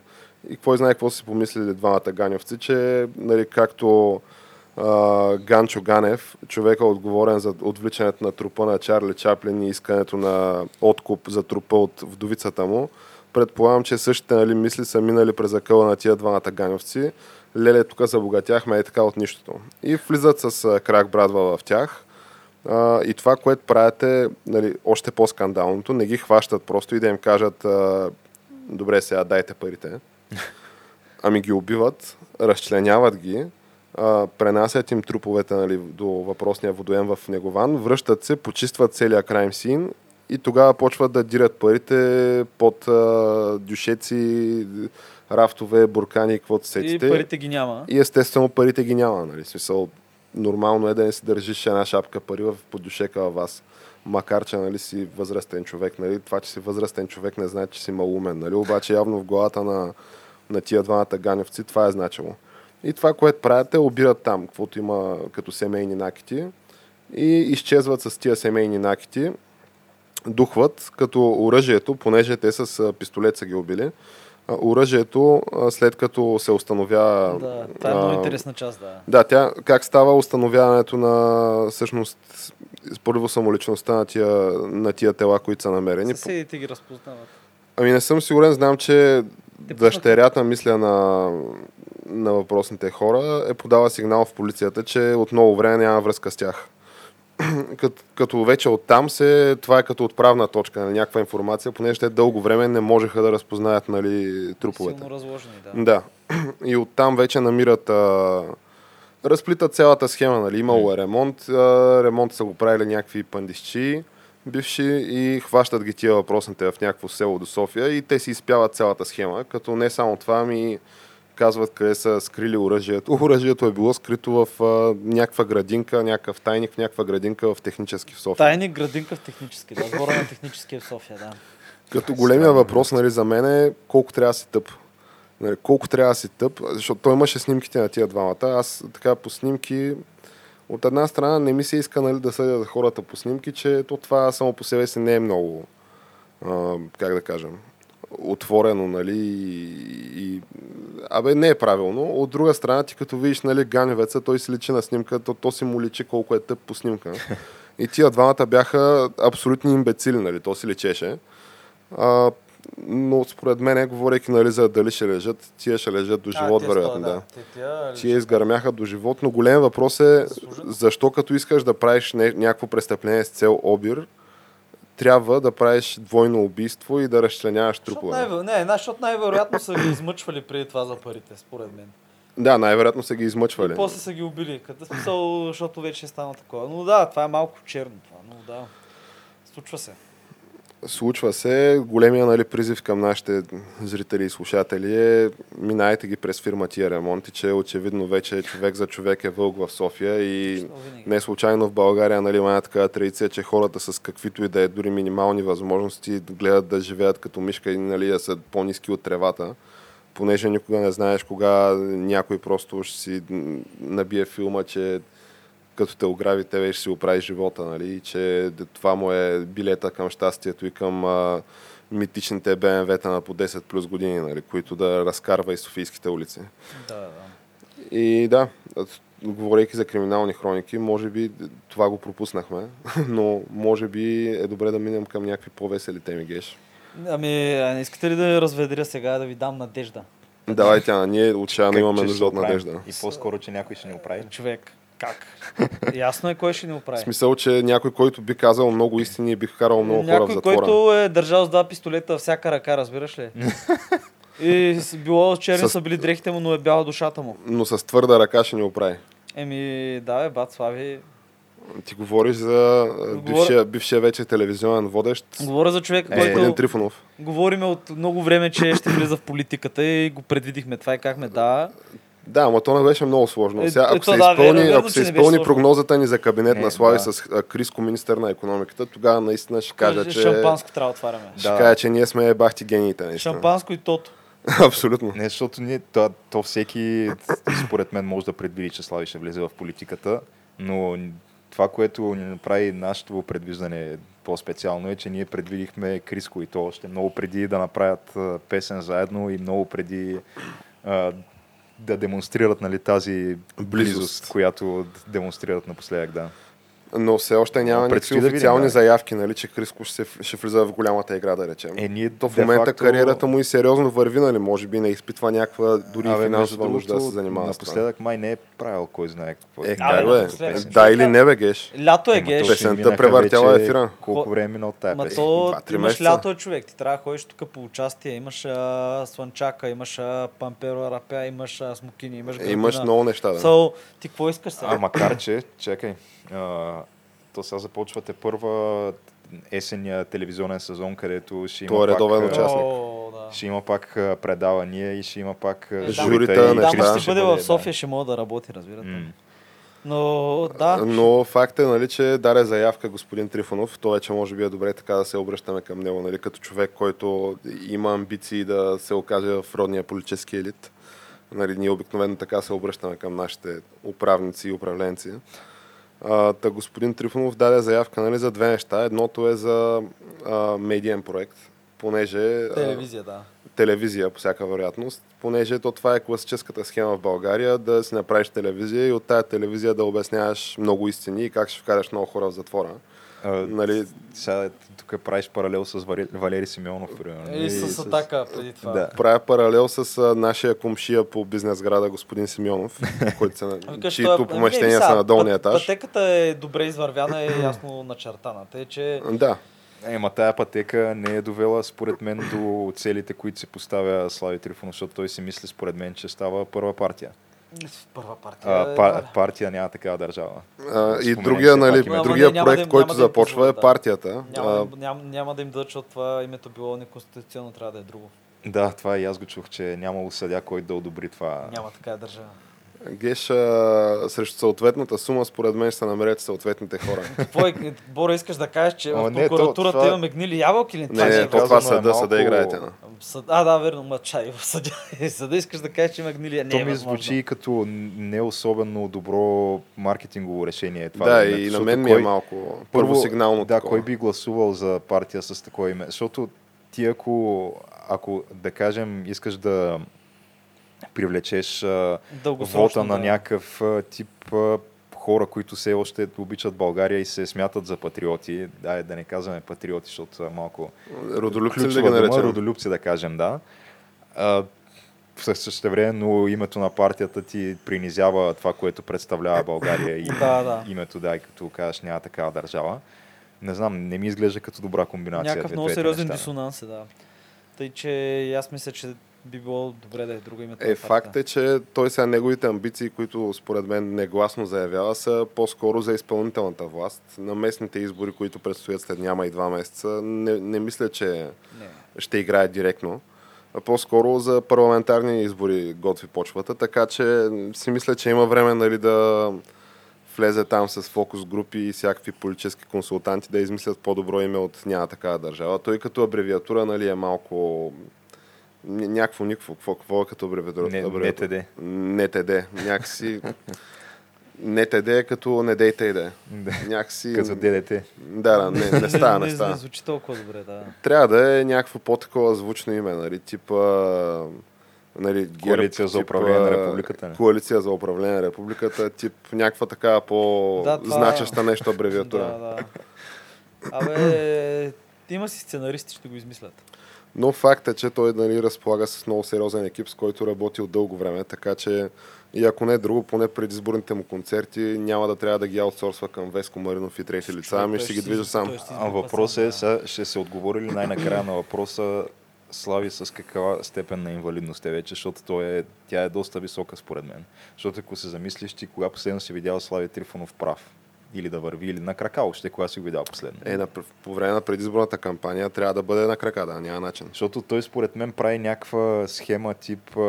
[SPEAKER 1] И кой знае какво са си помислили двамата ганевци, че нали, както а, Ганчо Ганев, човека отговорен за отвличането на трупа на Чарли Чаплин и искането на откуп за трупа от вдовицата му, предполагам, че същите нали, мисли са минали през акъла на тия двамата ганевци. Леле, тук забогатяхме е така от нищото. И влизат с крак брадва в тях. А, и това, което правят е нали, още по-скандалното. Не ги хващат просто и да им кажат а, добре, сега дайте парите. Ами ги убиват, разчленяват ги, а, пренасят им труповете нали, до въпросния водоем в Негован, връщат се, почистват целия крайм син и тогава почват да дирят парите под а, дюшеци, рафтове, буркани, каквото
[SPEAKER 3] И
[SPEAKER 1] сетите.
[SPEAKER 3] парите ги няма.
[SPEAKER 1] И естествено парите ги няма. Нали? Смисъл, нормално е да не си държиш една шапка пари в подюшека във вас. Макар, че нали, си възрастен човек. Нали? Това, че си възрастен човек не значи, че си малумен. Нали? Обаче явно в главата на, на тия двамата ганевци това е значило. И това, което правят е, обират там, каквото има като семейни накити и изчезват с тия семейни накити, духват, като оръжието, понеже те с пистолет са ги убили, оръжието, след като се установява...
[SPEAKER 3] Да, това е много интересна част, да.
[SPEAKER 1] Да, тя как става установяването на всъщност първо самоличността на тия, на тия тела, които са намерени.
[SPEAKER 3] Съседите ги разпознават.
[SPEAKER 1] Ами не съм сигурен, знам, че
[SPEAKER 3] Те
[SPEAKER 1] дъщерята, мисля, на, на въпросните хора е подала сигнал в полицията, че от много време няма връзка с тях. като, като вече оттам се, това е като отправна точка на някаква информация, понеже те дълго време не можеха да разпознаят нали, труповете.
[SPEAKER 3] Силно разложени, да.
[SPEAKER 1] Да. И оттам вече намират. А, разплитат цялата схема, нали? Имало е ремонт. А, ремонт са го правили някакви пандисчи бивши и хващат ги тия въпросните в някакво село до София и те си изпяват цялата схема, като не само това, ми казват къде са скрили оръжието. Оръжието е било скрито в а, някаква градинка, някакъв тайник в някаква градинка в технически в София.
[SPEAKER 3] Тайник градинка в технически, да. Двора на техническия в София, да.
[SPEAKER 1] Като големия въпрос нали, за мен е колко трябва да си тъп. Нали, колко трябва да си тъп, защото той имаше снимките на тия двамата. Аз така по снимки, от една страна не ми се иска нали, да съдя хората по снимки, че то това само по себе си не е много, а, как да кажем, отворено, нали, и. Абе, не е правилно. От друга страна, ти като видиш, нали, ганевеца, той си личи на снимка, то, то си му личи колко е тъп по снимка. И тия двамата бяха абсолютни имбецили, нали, то си личеше. А, но според мен, говорейки нали, за дали ще лежат, тия ще лежат до живот,
[SPEAKER 3] те
[SPEAKER 1] вероятно. Да.
[SPEAKER 3] Те тия,
[SPEAKER 1] Тия изгърмяха до живот, но голям въпрос е защо като искаш да правиш не, някакво престъпление с цел обир, трябва да правиш двойно убийство и да разчленяваш
[SPEAKER 3] Защото
[SPEAKER 1] трупове.
[SPEAKER 3] най- не, защото най-вероятно са ги измъчвали преди това за парите, според мен.
[SPEAKER 1] Да, най-вероятно са ги измъчвали.
[SPEAKER 3] И после са ги убили. Като смисъл, защото вече е стана такова. Но да, това е малко черно. Това, но да. Случва се.
[SPEAKER 1] Случва се. Големия нали, призив към нашите зрители и слушатели е минайте ги през фирма тия ремонти, че очевидно вече човек за човек е вълк в София и не случайно в България нали, има такава традиция, че хората с каквито и да е дори минимални възможности гледат да живеят като мишка и нали, да са по-низки от тревата, понеже никога не знаеш кога някой просто ще си набие филма, че като те ограби, тебе ще си оправи живота, нали? И че това му е билета към щастието и към а, митичните БМВ-та на по 10 плюс години, нали? които да разкарва и Софийските улици.
[SPEAKER 3] Да, да.
[SPEAKER 1] И да, говорейки за криминални хроники, може би това го пропуснахме, но може би е добре да минем към някакви по-весели теми, Геш.
[SPEAKER 3] Ами, искате ли да я разведря сега, да ви дам надежда?
[SPEAKER 1] Давай, тя, ние отчаяно имаме нужда от надежда.
[SPEAKER 2] И по-скоро, че някой ще ни оправи.
[SPEAKER 3] Човек. Как? Ясно е кой ще ни
[SPEAKER 1] В
[SPEAKER 3] оправи.
[SPEAKER 1] смисъл, че някой, който би казал много истини и би вкарал много хора в
[SPEAKER 3] Някой,
[SPEAKER 1] затвора.
[SPEAKER 3] който е държал с два пистолета във всяка ръка, разбираш ли? И било черни
[SPEAKER 1] С-
[SPEAKER 3] са били дрехите му, но е бяла душата му.
[SPEAKER 1] Но с твърда ръка ще ни оправи.
[SPEAKER 3] Еми, да, бе, бат Слави.
[SPEAKER 1] Ти говориш за бившия, бившия вече телевизионен водещ
[SPEAKER 3] Говоря за човек,
[SPEAKER 2] Е,
[SPEAKER 3] който
[SPEAKER 1] Трифонов.
[SPEAKER 3] говориме от много време, че ще влиза в политиката и го предвидихме това и казахме да.
[SPEAKER 1] Да, ама то не беше много сложно.
[SPEAKER 3] Е,
[SPEAKER 1] Сега, ако
[SPEAKER 3] ето
[SPEAKER 1] се
[SPEAKER 3] да,
[SPEAKER 1] изпълни,
[SPEAKER 3] верно,
[SPEAKER 1] ако се изпълни прогнозата ни за кабинет
[SPEAKER 2] Е,
[SPEAKER 1] на Слави
[SPEAKER 2] да.
[SPEAKER 1] с Криско, министър на економиката, тогава наистина ще кажа, че,
[SPEAKER 3] Шампанско трябва да отваряме.
[SPEAKER 1] ще
[SPEAKER 2] Да.
[SPEAKER 1] кажа, че ние сме бахти гениите. Наистина.
[SPEAKER 3] Шампанско и тото.
[SPEAKER 1] Абсолютно.
[SPEAKER 2] Не, защото ние, то, то всеки, според мен, може да предвиди, че Слави ще влезе в политиката, но това, което ни направи нашето предвиждане по-специално е, че ние предвидихме Криско и то още много преди да направят песен заедно и много преди а, да демонстрират нали, тази близост,
[SPEAKER 1] Близост.
[SPEAKER 2] която демонстрират напоследък, да.
[SPEAKER 1] Но все още няма никакви
[SPEAKER 2] предстои да видим,
[SPEAKER 1] официални
[SPEAKER 2] да.
[SPEAKER 1] заявки, нали, че Криско ще, ще влиза в голямата игра, да речем.
[SPEAKER 2] Е, ние
[SPEAKER 1] То в момента
[SPEAKER 2] факто-
[SPEAKER 1] кариерата му и сериозно върви, нали? Може би не изпитва някаква дори
[SPEAKER 2] Абе,
[SPEAKER 1] финансова нужда да се занимава.
[SPEAKER 2] Напоследък май не е правил кой знае какво.
[SPEAKER 1] Е, как бе?
[SPEAKER 3] напоследък.
[SPEAKER 1] Да или не бе, геш?
[SPEAKER 3] Лято е геш.
[SPEAKER 1] Песента превъртяла ефира.
[SPEAKER 2] Колко време е минало от тая
[SPEAKER 3] Ма
[SPEAKER 2] песен?
[SPEAKER 3] то имаш лято е човек. Ти трябва да ходиш тук по участие. Имаш слънчака, имаш памперо рапя, имаш смокини, имаш
[SPEAKER 1] Е, Имаш много неща, да.
[SPEAKER 3] Ти какво искаш сега?
[SPEAKER 2] А, макар че, чакай, а, то сега започвате първа есенния телевизионен сезон, където ще има
[SPEAKER 1] Той е редовен
[SPEAKER 2] пак,
[SPEAKER 1] участник.
[SPEAKER 3] О, да.
[SPEAKER 2] Ще има пак предавания и ще има пак
[SPEAKER 3] Е, да.
[SPEAKER 1] Журита,
[SPEAKER 2] журита и Христо
[SPEAKER 3] ще бъде в София,
[SPEAKER 2] да.
[SPEAKER 3] ще мога да работи, разбирате.
[SPEAKER 2] М.
[SPEAKER 3] Но да,
[SPEAKER 1] Но факт е, нали, че даде заявка господин Трифонов. То вече може би е добре така да се обръщаме към него, нали, като човек, който има амбиции да се окаже в родния политически елит. Нали, ние обикновено така се обръщаме към нашите управници и управленци. А, та господин Трифонов даде заявка нали, за две неща. Едното е за а, медиен проект, понеже
[SPEAKER 3] телевизия, да.
[SPEAKER 1] телевизия по всяка вероятност, понеже то това е класическата схема в България, да си направиш телевизия и от тая телевизия да обясняваш много истини и как ще вкараш много хора в затвора.
[SPEAKER 2] А,
[SPEAKER 1] Нали,
[SPEAKER 2] Сега тук правиш паралел с Вари- Валери Симеонов, примерно.
[SPEAKER 3] И с атака преди това.
[SPEAKER 2] Да.
[SPEAKER 1] правя паралел с а, нашия комшия по бизнес града, господин Симеонов, който се,
[SPEAKER 3] Викаш,
[SPEAKER 1] чието
[SPEAKER 3] той е-
[SPEAKER 1] помещения са на долния етаж.
[SPEAKER 3] Пътеката е добре извървяна и ясно начертана. Тъй, че
[SPEAKER 1] Да,
[SPEAKER 2] Ема тая пътека не е довела според мен до целите, които се поставя Слави Трифонов, защото той си мисли според мен, че става първа партия.
[SPEAKER 3] Първа партия
[SPEAKER 2] А,
[SPEAKER 3] е...
[SPEAKER 2] па, партия няма такава държава.
[SPEAKER 1] а, и другия,
[SPEAKER 2] все
[SPEAKER 1] нали.
[SPEAKER 3] Ама
[SPEAKER 1] другия
[SPEAKER 3] не, няма
[SPEAKER 1] проект,
[SPEAKER 3] да им-
[SPEAKER 1] който
[SPEAKER 3] няма да
[SPEAKER 1] започва е
[SPEAKER 3] да.
[SPEAKER 1] партията.
[SPEAKER 3] Няма,
[SPEAKER 1] А,
[SPEAKER 3] да- няма, няма да им дадат, защото това името било неконституционно, трябва да е друго.
[SPEAKER 2] Да, това и аз го чух, че е нямало съдя, който да одобри това.
[SPEAKER 3] Няма така държава.
[SPEAKER 1] Геш, а, срещу съответната сума, според мен ще се намерят съответните хора.
[SPEAKER 3] Какво е, Бора, искаш да кажеш, че
[SPEAKER 2] О,
[SPEAKER 3] в
[SPEAKER 2] не,
[SPEAKER 3] прокуратурата
[SPEAKER 2] това-
[SPEAKER 3] имаме гнили ябълки или
[SPEAKER 1] Не,
[SPEAKER 2] е
[SPEAKER 1] не,
[SPEAKER 2] казано,
[SPEAKER 1] то това
[SPEAKER 2] е
[SPEAKER 1] съда, съда
[SPEAKER 2] малко-
[SPEAKER 1] играете. на.
[SPEAKER 3] Съд... А, да, верно, ма чай в съда. съда искаш да кажеш, че има гнили, а не
[SPEAKER 2] То
[SPEAKER 3] е
[SPEAKER 2] ми звучи като не особено добро маркетингово решение. Това
[SPEAKER 1] Да,
[SPEAKER 2] име,
[SPEAKER 1] и на мен ми е малко първосигнално
[SPEAKER 2] Да,
[SPEAKER 1] такова.
[SPEAKER 2] кой би гласувал за партия с такова име? Защото ти ако, ако да кажем, искаш да привлечеш вота на някакъв тип хора, които все още обичат България и се смятат за патриоти, да, да не казваме патриоти, защото малко
[SPEAKER 1] Родолюбци да ги наречем?
[SPEAKER 2] родолюбци да кажем, да. А, в същото време, но името на партията ти принизява това, което представлява България и
[SPEAKER 3] Да, да.
[SPEAKER 2] името, да, и като кажеш няма такава държава. Не знам, не ми изглежда като добра комбинация.
[SPEAKER 3] Някакъв много сериозен
[SPEAKER 2] неща.
[SPEAKER 3] дисонанс е, да. Тъй, че аз мисля, че би било добре да е друго името.
[SPEAKER 1] Е, факт е, че той сега неговите амбиции, които според мен негласно заявява, са по-скоро за изпълнителната власт. На местните избори, които предстоят след няма и два месеца, не, не мисля, че
[SPEAKER 3] Не.
[SPEAKER 1] ще играе директно. А по-скоро за парламентарни избори готви почвата, така че си мисля, че има време нали, да влезе там с фокус групи и всякакви политически консултанти да измислят по-добро име от няма такава държава. Той като абревиатура нали, е малко някакво никво. Какво, какво е като абревиатура?
[SPEAKER 2] Не, не ТД.
[SPEAKER 1] НТД. Някакси... НТД е като не дейте иде.
[SPEAKER 2] Да.
[SPEAKER 1] Някакси...
[SPEAKER 2] Като ДДТ.
[SPEAKER 1] Да, да, не, не става, не
[SPEAKER 3] не,
[SPEAKER 1] става.
[SPEAKER 3] не звучи толкова добре, да.
[SPEAKER 1] Трябва да е някакво по-такова звучно име, нали, типа нали, ГЕРБ,
[SPEAKER 2] Коалиция за управление на
[SPEAKER 1] а,
[SPEAKER 2] републиката, не?
[SPEAKER 1] Коалиция за управление на републиката, тип някаква така
[SPEAKER 3] Да, това-
[SPEAKER 1] по-значеща нещо абревиатура.
[SPEAKER 3] Да, да. Абе, има си сценаристи, ще го измислят.
[SPEAKER 1] Но факт е, че той нали, разполага с много сериозен екип, с който работи от дълго време, така че и ако не е друго, поне предизборните му концерти няма да трябва да ги аутсорсва към Веско Маринов и трети лица, ами ще ги движа сам.
[SPEAKER 2] А въпросът е, сега ще се отговори ли най-накрая на въпроса Слави с каква степен на инвалидност е вече, защото той е, тя е доста висока според мен. Защото ако се замислиш ти, кога последно си видял Слави Трифонов прав, или да върви, или на крака още, кога си го видял последно.
[SPEAKER 1] Е, на, по време на предизборната кампания трябва да бъде на крака, да, няма начин.
[SPEAKER 2] Защото той според мен прави някаква схема тип а,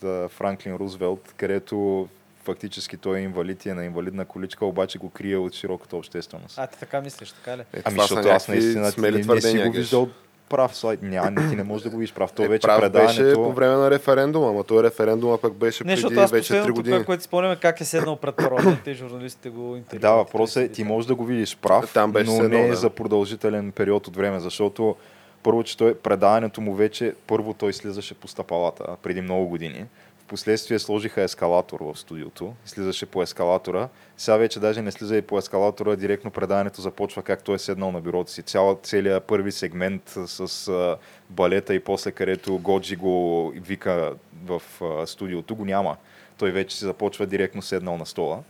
[SPEAKER 2] да, Франклин Рузвелт, където фактически той е инвалид и е на инвалидна количка, обаче го крие от широката общественост.
[SPEAKER 3] А, ти така мислиш, така ли?
[SPEAKER 1] Е,
[SPEAKER 2] Ами, защото аз наистина
[SPEAKER 1] смели
[SPEAKER 2] не, не си го виждал прав слайд. Няма, ти не можеш да го видиш прав. То
[SPEAKER 1] Е,
[SPEAKER 2] вече
[SPEAKER 1] прав
[SPEAKER 2] предаването...
[SPEAKER 1] беше по време на референдума, ама той референдума пък беше
[SPEAKER 3] Не,
[SPEAKER 1] преди
[SPEAKER 3] аз
[SPEAKER 1] вече 3
[SPEAKER 3] последното,
[SPEAKER 1] години.
[SPEAKER 3] това, което си спомняме, как е седнал пред парламента и журналистите го интервюват.
[SPEAKER 2] Да, въпросът е, ти можеш да го видиш прав,
[SPEAKER 1] Там беше
[SPEAKER 2] но
[SPEAKER 1] седнал,
[SPEAKER 2] не е
[SPEAKER 1] да.
[SPEAKER 2] за продължителен период от време, защото първо, че той, предаването му вече, първо той слизаше по стъпалата преди много години. Впоследствие сложиха ескалатор в студиото, слизаше по ескалатора. Сега вече даже не слиза и по ескалатора, директно предаването започва как той е седнал на бюрото си. Цяла, целият първи сегмент с а, балета и после където Годжи го вика в а, студиото го няма. Той вече си започва директно седнал на стола.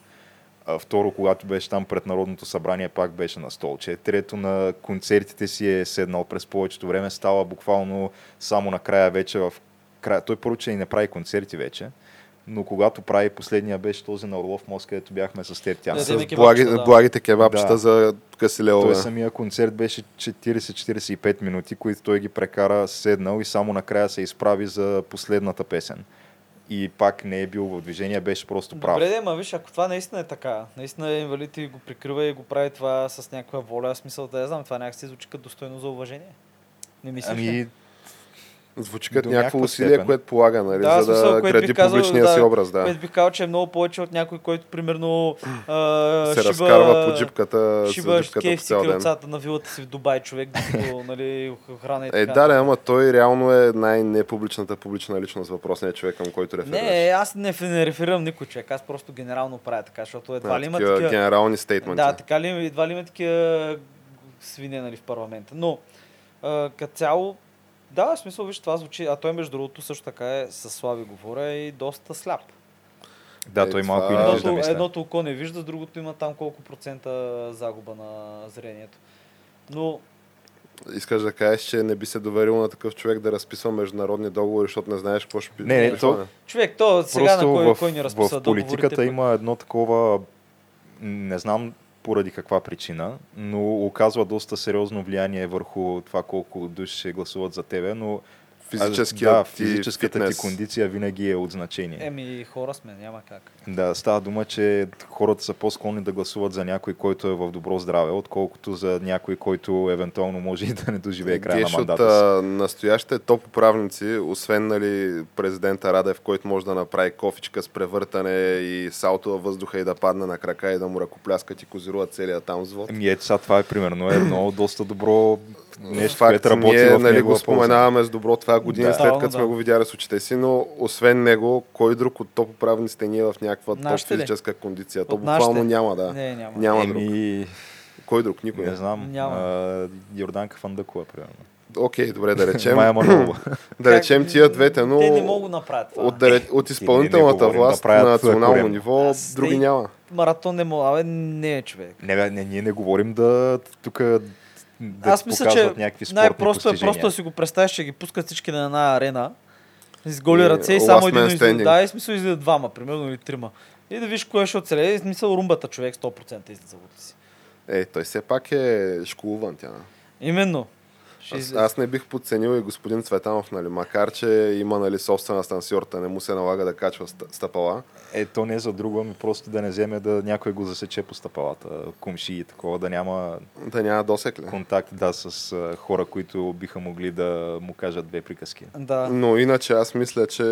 [SPEAKER 2] А, Второ, когато беше там пред Народното събрание, пак беше на столче. Трето, на концертите си е седнал през повечето време. Става буквално само накрая вече в края. Той първо, че и не прави концерти вече, но когато прави последния беше този на Орлов мост, където бяхме с теб тя.
[SPEAKER 1] С благи,
[SPEAKER 3] кебапчета, да.
[SPEAKER 1] благите кебапчета
[SPEAKER 2] Да.
[SPEAKER 1] за късилелове.
[SPEAKER 2] Той самия концерт беше 40-45 минути, които той ги прекара седнал и само накрая се изправи за последната песен. И пак не е бил в движение, беше просто прав.
[SPEAKER 3] Добре, ма виж, ако това наистина е така, наистина е инвалид и го прикрива и го прави това с някаква воля, смисъл да я знам, това някакси звучи като достойно за уважение. Не мислиш ли?
[SPEAKER 2] Ами,
[SPEAKER 1] Звучи като някакво усилие,
[SPEAKER 2] степен.
[SPEAKER 1] което полага, нали,
[SPEAKER 3] Да,
[SPEAKER 1] за
[SPEAKER 3] смисъл,
[SPEAKER 1] да
[SPEAKER 3] което
[SPEAKER 1] гради
[SPEAKER 3] казал,
[SPEAKER 1] публичния
[SPEAKER 3] да,
[SPEAKER 1] си образ. Да.
[SPEAKER 3] Което би казал, че е много повече от някой, който примерно а,
[SPEAKER 1] се
[SPEAKER 3] шиба,
[SPEAKER 1] разкарва по джипката,
[SPEAKER 3] шиба
[SPEAKER 1] джипката по цял ден.
[SPEAKER 3] на вилата си в Дубай, човек, докато нали, охрана и така.
[SPEAKER 1] Е, да, да, ама той реално е най-непубличната публична личност, въпросният човек, към който реферираш.
[SPEAKER 3] Не, аз не, не реферирам никой човек, аз просто генерално правя така, защото едва
[SPEAKER 1] Да,
[SPEAKER 3] ли има
[SPEAKER 1] такива генерални стейтменти.
[SPEAKER 3] Да, така ли, едва ли има такива свине нали, в парламента. Но а, като цяло, да, в смисъл, виж, това звучи, а той между другото също така е, с Слави говоря, и доста сляп.
[SPEAKER 2] да,
[SPEAKER 1] Е,
[SPEAKER 2] той
[SPEAKER 1] това-
[SPEAKER 2] малко и не
[SPEAKER 1] Едното-
[SPEAKER 2] вижда, мисля.
[SPEAKER 3] едното око не вижда, другото има там колко процента загуба на зрението. Но
[SPEAKER 1] Искаш да кажеш, че не би се доверил на такъв човек да разписва международни договори, защото не знаеш какво ще пи-
[SPEAKER 2] Не, не,
[SPEAKER 1] пише,
[SPEAKER 2] то-
[SPEAKER 3] човек, то сега
[SPEAKER 2] Просто
[SPEAKER 3] на кой,
[SPEAKER 2] в,
[SPEAKER 3] кой ни разписва
[SPEAKER 2] в политиката
[SPEAKER 3] договорите,
[SPEAKER 2] има едно такова, не знам поради каква причина, но оказва доста сериозно влияние върху това колко души ще гласуват за тебе, но
[SPEAKER 1] Физическият
[SPEAKER 2] да,
[SPEAKER 1] ти
[SPEAKER 2] физическата
[SPEAKER 1] фитнес.
[SPEAKER 2] ти кондиция винаги е от значение.
[SPEAKER 3] Еми, хора сме, няма как.
[SPEAKER 2] Да, става дума, че хората са по-склонни да гласуват за някой, който е в добро здраве, отколкото за някой, който евентуално може и да не доживее края
[SPEAKER 1] Геш
[SPEAKER 2] на мандата си.
[SPEAKER 1] настоящите топ управници, освен нали, президента Радев, който може да направи кофичка с превъртане и салто във въздуха и да падне на крака и да му ръкопляскат и козирува целият там взвод.
[SPEAKER 2] Еми ето сега това е примерно едно доста добро нещо,
[SPEAKER 1] Факт,
[SPEAKER 2] което работи
[SPEAKER 1] ние
[SPEAKER 2] в
[SPEAKER 1] нали, го споменаваме с добро това години
[SPEAKER 2] Да.
[SPEAKER 1] след като сме
[SPEAKER 3] да.
[SPEAKER 1] го видяли с очите си, но освен него, кой друг от топ управниците ни е в някаква топ физическа кондиция? То буквално няма, да.
[SPEAKER 3] Не, няма.
[SPEAKER 1] Няма
[SPEAKER 2] позиция.
[SPEAKER 1] друг.
[SPEAKER 2] Еми,
[SPEAKER 1] Кой друг? Никой.
[SPEAKER 2] не знам.
[SPEAKER 3] Няма.
[SPEAKER 2] А, Йорданка Фандъкова, примерно.
[SPEAKER 1] Окей, добре, да речем.
[SPEAKER 2] Майя Манолова.
[SPEAKER 1] да речем тия двете, но
[SPEAKER 3] Те не могат да направят това.
[SPEAKER 1] от, да от изпълнителната
[SPEAKER 2] говорим да
[SPEAKER 1] власт на национално ниво
[SPEAKER 3] Аз
[SPEAKER 1] други няма.
[SPEAKER 3] Маратон не мога, абе, не е човек.
[SPEAKER 2] Не, не, ние не говорим да тук да
[SPEAKER 3] Аз мисля, че най-просто е просто да си го представиш, че ги пускат всички на една арена, с голи
[SPEAKER 1] И
[SPEAKER 3] ръце и само един излиза. Да, и смисъл излиза двама, примерно, или трима. И да виж кое ще оцелее. И смисъл румбата човек 100% излиза от си.
[SPEAKER 1] Е, той все пак е школуван тя.
[SPEAKER 3] Именно. Ще
[SPEAKER 1] Аз, аз не бих подценил и господин Цветанов, нали, макар че има нали, собствена станциорта, не му се налага да качва ст- стъпала.
[SPEAKER 2] Е, то не е за друго, ами просто да не вземе да някой го засече по стъпалата, комши и такова, да няма
[SPEAKER 1] Да няма досек ли?
[SPEAKER 2] контакт да, с а, хора, които биха могли да му кажат две приказки.
[SPEAKER 3] Да,
[SPEAKER 1] Но иначе аз мисля, че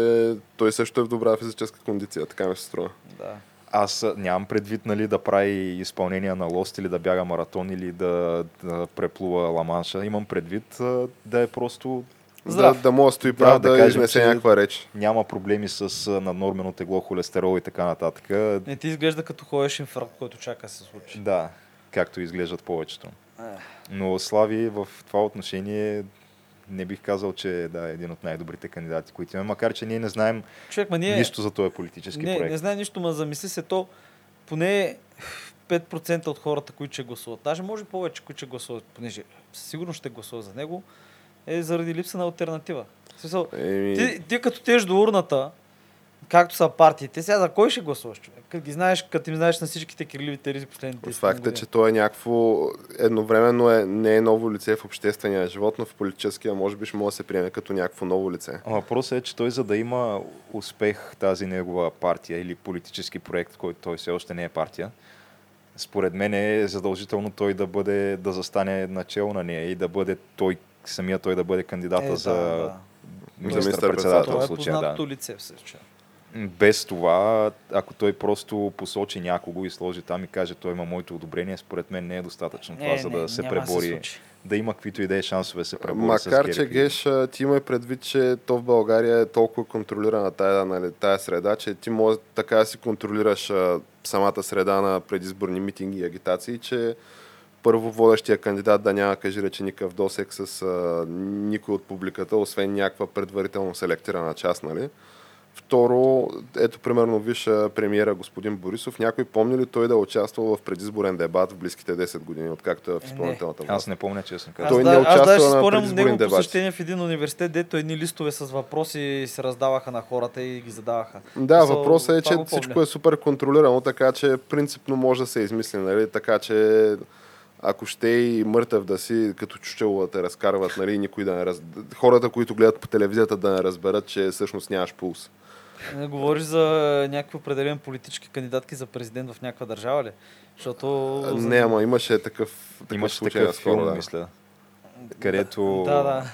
[SPEAKER 1] той също е в добра физическа кондиция, така ми се струва.
[SPEAKER 3] да.
[SPEAKER 2] Аз нямам предвид нали, да прави изпълнение на лост или да бяга маратон или да, да преплува ламанша. Имам предвид да е просто
[SPEAKER 1] Да,
[SPEAKER 3] Здрав.
[SPEAKER 1] да да стои
[SPEAKER 2] Да,
[SPEAKER 1] прав,
[SPEAKER 2] да
[SPEAKER 1] да,
[SPEAKER 2] кажем,
[SPEAKER 1] изнесе някаква реч.
[SPEAKER 2] няма проблеми с наднормено тегло, холестерол и така нататък.
[SPEAKER 3] Не ти изглежда като ходиш инфаркт, който чака да се случи.
[SPEAKER 2] Да, както изглеждат повечето. Но Слави в това отношение не бих казал, че да, е един от най-добрите кандидати, които имаме, макар че ние не знаем
[SPEAKER 3] Човек, ма ние...
[SPEAKER 2] нищо за този политически
[SPEAKER 3] не,
[SPEAKER 2] проект.
[SPEAKER 3] не знае нищо, ма замисли се то, поне 5% от хората, които ще гласуват, даже може повече, които ще гласуват, понеже сигурно ще гласуват за него, е заради липса на альтернатива. Смисъл,
[SPEAKER 1] Еми,
[SPEAKER 3] ти, ти като тежи до урната, както са партиите, сега за кой ще гласуваш, човек? Като ги знаеш, като им знаеш на всичките кирливи тези последните 10
[SPEAKER 1] Факт е, че той е някакво едновременно е, не е ново лице в обществения живот, но в политическия може би ще може да се приеме като някакво ново лице.
[SPEAKER 2] Въпросът е, че той за да има успех тази негова партия или политически проект, който той все още не е партия, според мен е задължително той да бъде, да застане начало на нея и да бъде той, самия той да бъде кандидата
[SPEAKER 3] Е, да,
[SPEAKER 2] за
[SPEAKER 3] да.
[SPEAKER 2] министър-председател
[SPEAKER 3] Това е
[SPEAKER 2] случая. Да.
[SPEAKER 3] познатото лице в случая.
[SPEAKER 2] Без това, ако той просто посочи някого и сложи там и каже, той има моето одобрение, според мен не е достатъчно това,
[SPEAKER 3] Е,
[SPEAKER 2] за
[SPEAKER 3] не,
[SPEAKER 2] да се
[SPEAKER 3] да се
[SPEAKER 2] пребори,
[SPEAKER 3] случи.
[SPEAKER 2] да има каквито и да е шансове се пребори
[SPEAKER 1] Макар,
[SPEAKER 2] с
[SPEAKER 1] че. Геш, ти има предвид, че то в България е толкова контролирана тая, нали, тая среда, че ти може така да си контролираш а, самата среда на предизборни митинги и агитации, че първо водещия кандидат да няма, кажи рече, никакъв досек с а, никой от публиката, освен някаква предварително селектирана част, нали? Второ, ето примерно виж а, премиера господин Борисов. Някой помни ли той да е участвал в предизборен дебат в близките 10 години, откакто е в
[SPEAKER 3] не.
[SPEAKER 1] изпълнителната власт?
[SPEAKER 2] Аз не помня, честно
[SPEAKER 3] Аз,
[SPEAKER 2] казвам.
[SPEAKER 1] Той
[SPEAKER 3] да,
[SPEAKER 1] не
[SPEAKER 3] аз
[SPEAKER 1] участва
[SPEAKER 3] даже си
[SPEAKER 1] на
[SPEAKER 3] спомням
[SPEAKER 1] предизборни
[SPEAKER 3] него
[SPEAKER 1] дебати.
[SPEAKER 3] посещение в един университет, дето едни листове с въпроси се раздаваха на хората и ги задаваха.
[SPEAKER 1] Да,
[SPEAKER 3] Мисъл,
[SPEAKER 1] въпросът е, че всичко е супер контролирано, така че принципно може да се измисли, нали? Така че ако ще и мъртъв да си, като чучело да те разкарват, нали, никой да не раз... Хората, които гледат по телевизията да не разберат, че всъщност нямаш пулс.
[SPEAKER 3] Не говориш за някакви определен политически кандидатки за президент в някаква държава ли? Защото...
[SPEAKER 1] А, Не, ама имаше такъв, такъв
[SPEAKER 2] Имаше
[SPEAKER 1] случай
[SPEAKER 2] такъв
[SPEAKER 1] наскоро,
[SPEAKER 2] филм,
[SPEAKER 1] да.
[SPEAKER 2] мисля, където...
[SPEAKER 3] Да, да.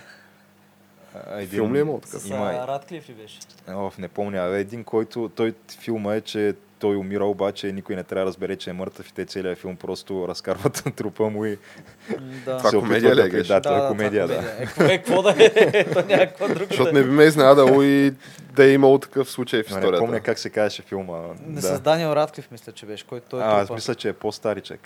[SPEAKER 2] а, един...
[SPEAKER 1] Филм ли е имал такъв?
[SPEAKER 3] С
[SPEAKER 2] Има...
[SPEAKER 3] Радклиф ли беше?
[SPEAKER 2] Оф, не помня. Един, който... Той филма е, че той умира, обаче никой не трябва да разбере, че е мъртъв и те целият филм просто разкарват трупа му и
[SPEAKER 3] Да.
[SPEAKER 1] Това
[SPEAKER 2] се
[SPEAKER 1] комедия ли е,
[SPEAKER 2] да-? Да, това
[SPEAKER 3] да,
[SPEAKER 2] е комедия, да.
[SPEAKER 3] Е, какво е, какво да е? То някаква друга.
[SPEAKER 1] Защото
[SPEAKER 3] да
[SPEAKER 1] не би ме изненадало и да е имало такъв случай в
[SPEAKER 2] Но не
[SPEAKER 1] историята.
[SPEAKER 2] помня как се казваше филма.
[SPEAKER 3] Не
[SPEAKER 2] да.
[SPEAKER 3] с Даниел Радклиф, мисля, че беше. Който той е
[SPEAKER 2] А, аз мисля, че е по-старичък.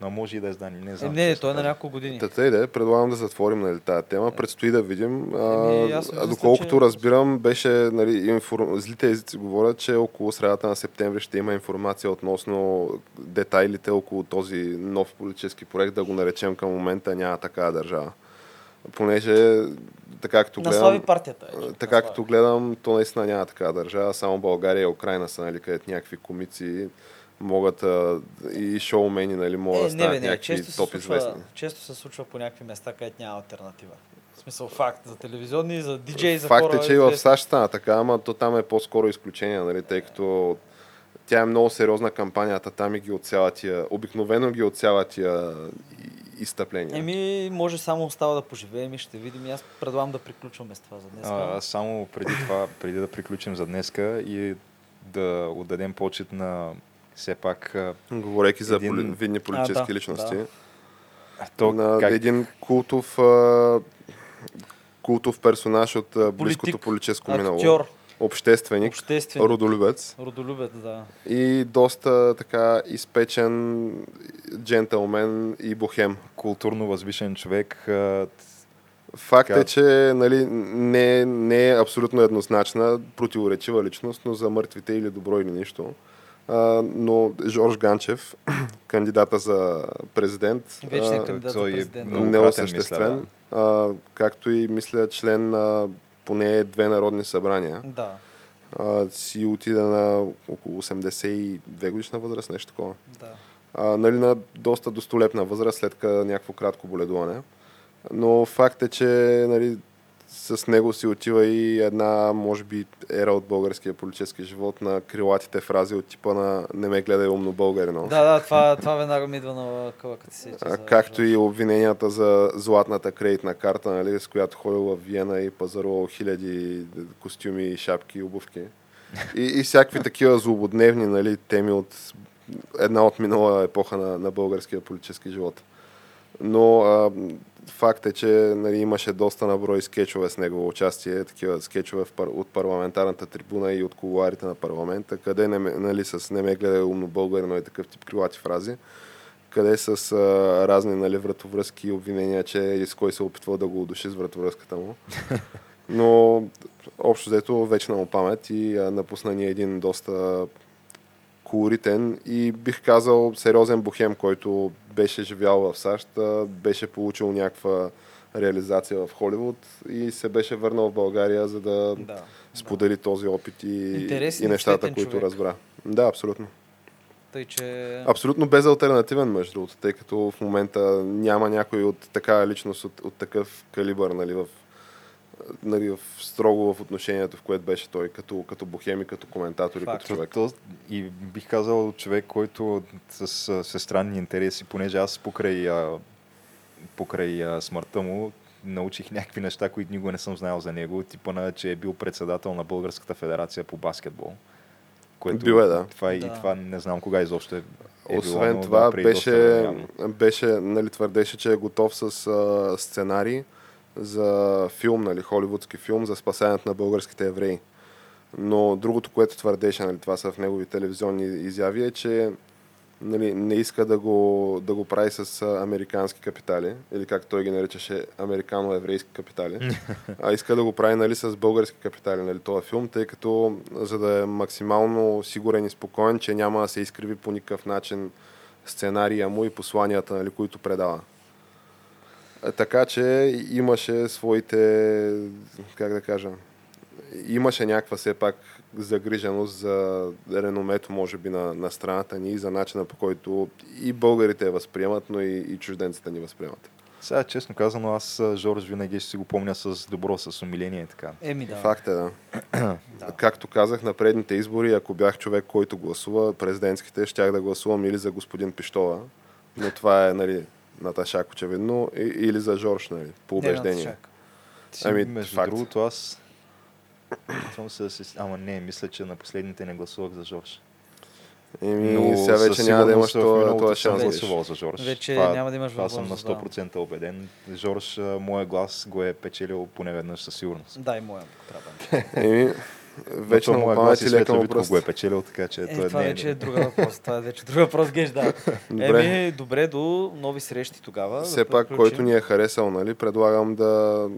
[SPEAKER 2] Но може и да е знани, не
[SPEAKER 3] Е,
[SPEAKER 2] знам.
[SPEAKER 3] не,
[SPEAKER 2] честно
[SPEAKER 3] той е на няколко години.
[SPEAKER 1] Тата иде, предлагам да затворим нали, тази тема. Предстои да видим. А,
[SPEAKER 3] аз
[SPEAKER 1] а доколкото
[SPEAKER 3] че-
[SPEAKER 1] разбирам, беше, нали, инфор... злите езици говорят, че около средата на септември ще има информация относно детайлите около този нов политически проект, да го наречем към момента няма такава държава. Понеже, така
[SPEAKER 3] Наслави
[SPEAKER 1] гледам,
[SPEAKER 3] партията. е,
[SPEAKER 1] така
[SPEAKER 3] наслави.
[SPEAKER 1] като гледам, то наистина няма такава държава. Само България и Украина са, нали, където някакви комици могат а, и шоумени, нали, могат да
[SPEAKER 3] Е, не,
[SPEAKER 1] станат
[SPEAKER 3] бе, не,
[SPEAKER 1] някакви
[SPEAKER 3] често се,
[SPEAKER 1] топ
[SPEAKER 3] случва,
[SPEAKER 1] известни.
[SPEAKER 3] често се случва по някакви места, където няма альтернатива. В смисъл факт за телевизионни, за диджей, за
[SPEAKER 1] Факт
[SPEAKER 3] хора.
[SPEAKER 1] е, че и в. САЩ стана така, ама то там е по-скоро изключение, нали, тъй като тя е много сериозна кампанията, там и ги отсява тия, обикновено ги отсява тия и- изстъпления.
[SPEAKER 3] Еми, може само остава да поживеем и ще видим. И аз предлагам да приключваме с това за днес.
[SPEAKER 2] А, само преди това, преди да приключим за днеска и да отдадем почет на все пак а,
[SPEAKER 1] Говорейки за
[SPEAKER 2] Един-
[SPEAKER 1] поли... видни политически
[SPEAKER 3] да,
[SPEAKER 1] личности.
[SPEAKER 3] да.
[SPEAKER 2] то
[SPEAKER 1] на
[SPEAKER 2] как
[SPEAKER 1] един култов, а, култов персонаж от а, близкото
[SPEAKER 3] Политик,
[SPEAKER 1] политическо минало.
[SPEAKER 3] Актьор,
[SPEAKER 1] Общественик,
[SPEAKER 3] обществен,
[SPEAKER 1] родолюбец
[SPEAKER 3] родолюбец, да.
[SPEAKER 1] и доста така изпечен джентълмен и бохем.
[SPEAKER 2] културно възвишен човек, а,
[SPEAKER 1] Факт
[SPEAKER 2] Така.
[SPEAKER 1] е, че нали, не, не е абсолютно еднозначна, противоречива личност, но за мъртвите или добро или нищо. Но Жорж Ганчев, кандидата за президент,
[SPEAKER 3] Вечният кандидат за
[SPEAKER 2] е
[SPEAKER 3] президент.
[SPEAKER 2] много-
[SPEAKER 1] неосъществен, а, както и мисля член на поне две народни събрания.
[SPEAKER 3] Да,
[SPEAKER 1] А, си отида на около 82 годишна възраст, нещо такова.
[SPEAKER 3] да.
[SPEAKER 1] А, нали, на доста достолепна възраст, след като някакво кратко боледуване. Но факт е, че нали, с него си отива и една, може би, ера от българския политически живот на крилатите фрази от типа на не ме гледай умно българино.
[SPEAKER 3] Да, да, това, това веднага ми идва на къла, като
[SPEAKER 1] А,
[SPEAKER 3] за
[SPEAKER 1] както и обвиненията за златната кредитна карта, нали, с която ходил в Виена и пазарувал хиляди костюми, шапки и обувки. И, и всякакви такива злободневни нали, теми от една от минала епоха на, на българския политически живот. Но а, факт е, че нали, имаше доста наброй скетчове с негово участие, такива скетчове в, от парламентарната трибуна и от колуарите на парламента, къде не, нали, с не ме гледай умно българино и такъв тип крилати фрази. къде с а, разни нали, вратовръзки обвинения, че с кой се опитвал да го удуши с вратовръзката му. Но общо взето вече му памет и а, напусна ни един доста колоритен и бих казал сериозен бухем, който беше живял в САЩ, беше получил някаква реализация в Холивуд и се беше върнал в България, за да,
[SPEAKER 3] Да.
[SPEAKER 1] сподели този опит и,
[SPEAKER 3] Интересен
[SPEAKER 1] и нещата, които
[SPEAKER 3] човек.
[SPEAKER 1] разбра. Да, абсолютно.
[SPEAKER 3] Тъй, че...
[SPEAKER 1] Абсолютно безалтернативен, между другото, тъй като в момента няма някой от такава личност, от, от такъв калибър, нали, в, нали, в строго в отношението, в което беше той, като, като бухеми, като коментатор и като човек.
[SPEAKER 2] То, и бих казал човек, който с, с странни интереси, понеже аз покрай, а, покрай а, смъртта му научих някакви неща, които никога не съм знаел за него, типа на, че е бил председател на Българската федерация по баскетбол. Което,
[SPEAKER 1] Бил е, да.
[SPEAKER 2] Това, и
[SPEAKER 3] Да.
[SPEAKER 2] това не знам кога изобщо е, е
[SPEAKER 1] Освен
[SPEAKER 2] било,
[SPEAKER 1] това,
[SPEAKER 2] да,
[SPEAKER 1] беше, беше нали, твърдеше, че е готов с а, сценарий за филм, нали, холивудски филм за спасяването на българските евреи. Но другото, което твърдеше, нали, това са в негови телевизионни изяви, е, че нали, не иска да го, да го прави с американски капитали, или както той ги наричаше, американо-еврейски капитали, а иска да го прави нали, с български капитали, нали, този филм, тъй като за да е максимално сигурен и спокоен, че няма да се изкриви по никакъв начин сценария му и посланията, нали, които предава. Така че имаше своите, как да кажа, имаше някаква все пак загриженост за реномето, може би, на, на страната ни и за начина по който и българите я възприемат, но и, и чужденците ни възприемат.
[SPEAKER 2] Сега, честно казано, аз Жорж винаги ще си го помня с добро, с умиление и така.
[SPEAKER 3] Еми да.
[SPEAKER 1] Факт е, да.
[SPEAKER 3] да.
[SPEAKER 1] Както казах на предните избори, ако бях човек, който гласува президентските, щях да гласувам или за господин Пиштова, но това е, нали, Наташак очевидно, и, или за Жорж, нали, по
[SPEAKER 3] Не,
[SPEAKER 1] убеждение.
[SPEAKER 3] Наташак.
[SPEAKER 2] Си,
[SPEAKER 1] Ами,
[SPEAKER 2] между
[SPEAKER 1] факт.
[SPEAKER 2] другото, аз... Да. Ама не, мисля, че на последните не гласувах за Жорж.
[SPEAKER 1] Еми, сега вече няма да имаш това, шанс. да
[SPEAKER 2] гласувал за Жорж.
[SPEAKER 3] Вече
[SPEAKER 2] това,
[SPEAKER 3] няма да имаш
[SPEAKER 2] Това съм на
[SPEAKER 3] възможност, да.
[SPEAKER 2] 100% убеден. Жорж, моя глас го е печелил поне веднъж със сигурност.
[SPEAKER 3] Дай моя, ако трябва.
[SPEAKER 1] Еми, вече на памет и лека пръст.
[SPEAKER 2] го е печелил, така че
[SPEAKER 3] Е,
[SPEAKER 2] той
[SPEAKER 3] това
[SPEAKER 2] не
[SPEAKER 3] вече е
[SPEAKER 2] е...
[SPEAKER 3] друг въпрос. Това е вече друг въпрос, геш, да.
[SPEAKER 1] Добре.
[SPEAKER 3] Еми, добре, до нови срещи тогава.
[SPEAKER 1] Все
[SPEAKER 3] да
[SPEAKER 1] пак, който ни е харесал, нали, предлагам да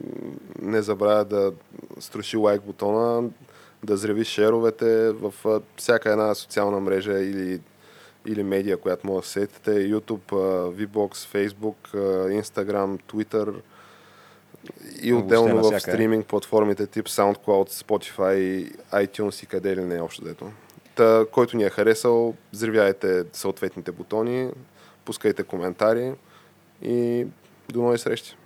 [SPEAKER 1] не забравя да струши лайк бутона, да зреви шеровете в всяка една социална мрежа или, или медия, която може да сетите. YouTube, VBOX, Facebook, Instagram, Twitter и отделно в стриминг платформите тип SoundCloud, Spotify, iTunes и къде ли не общо дето. Та, който ни е харесал, взривяйте съответните бутони, пускайте коментари и до нови срещи.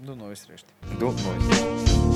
[SPEAKER 3] До нови срещи.
[SPEAKER 2] До нови.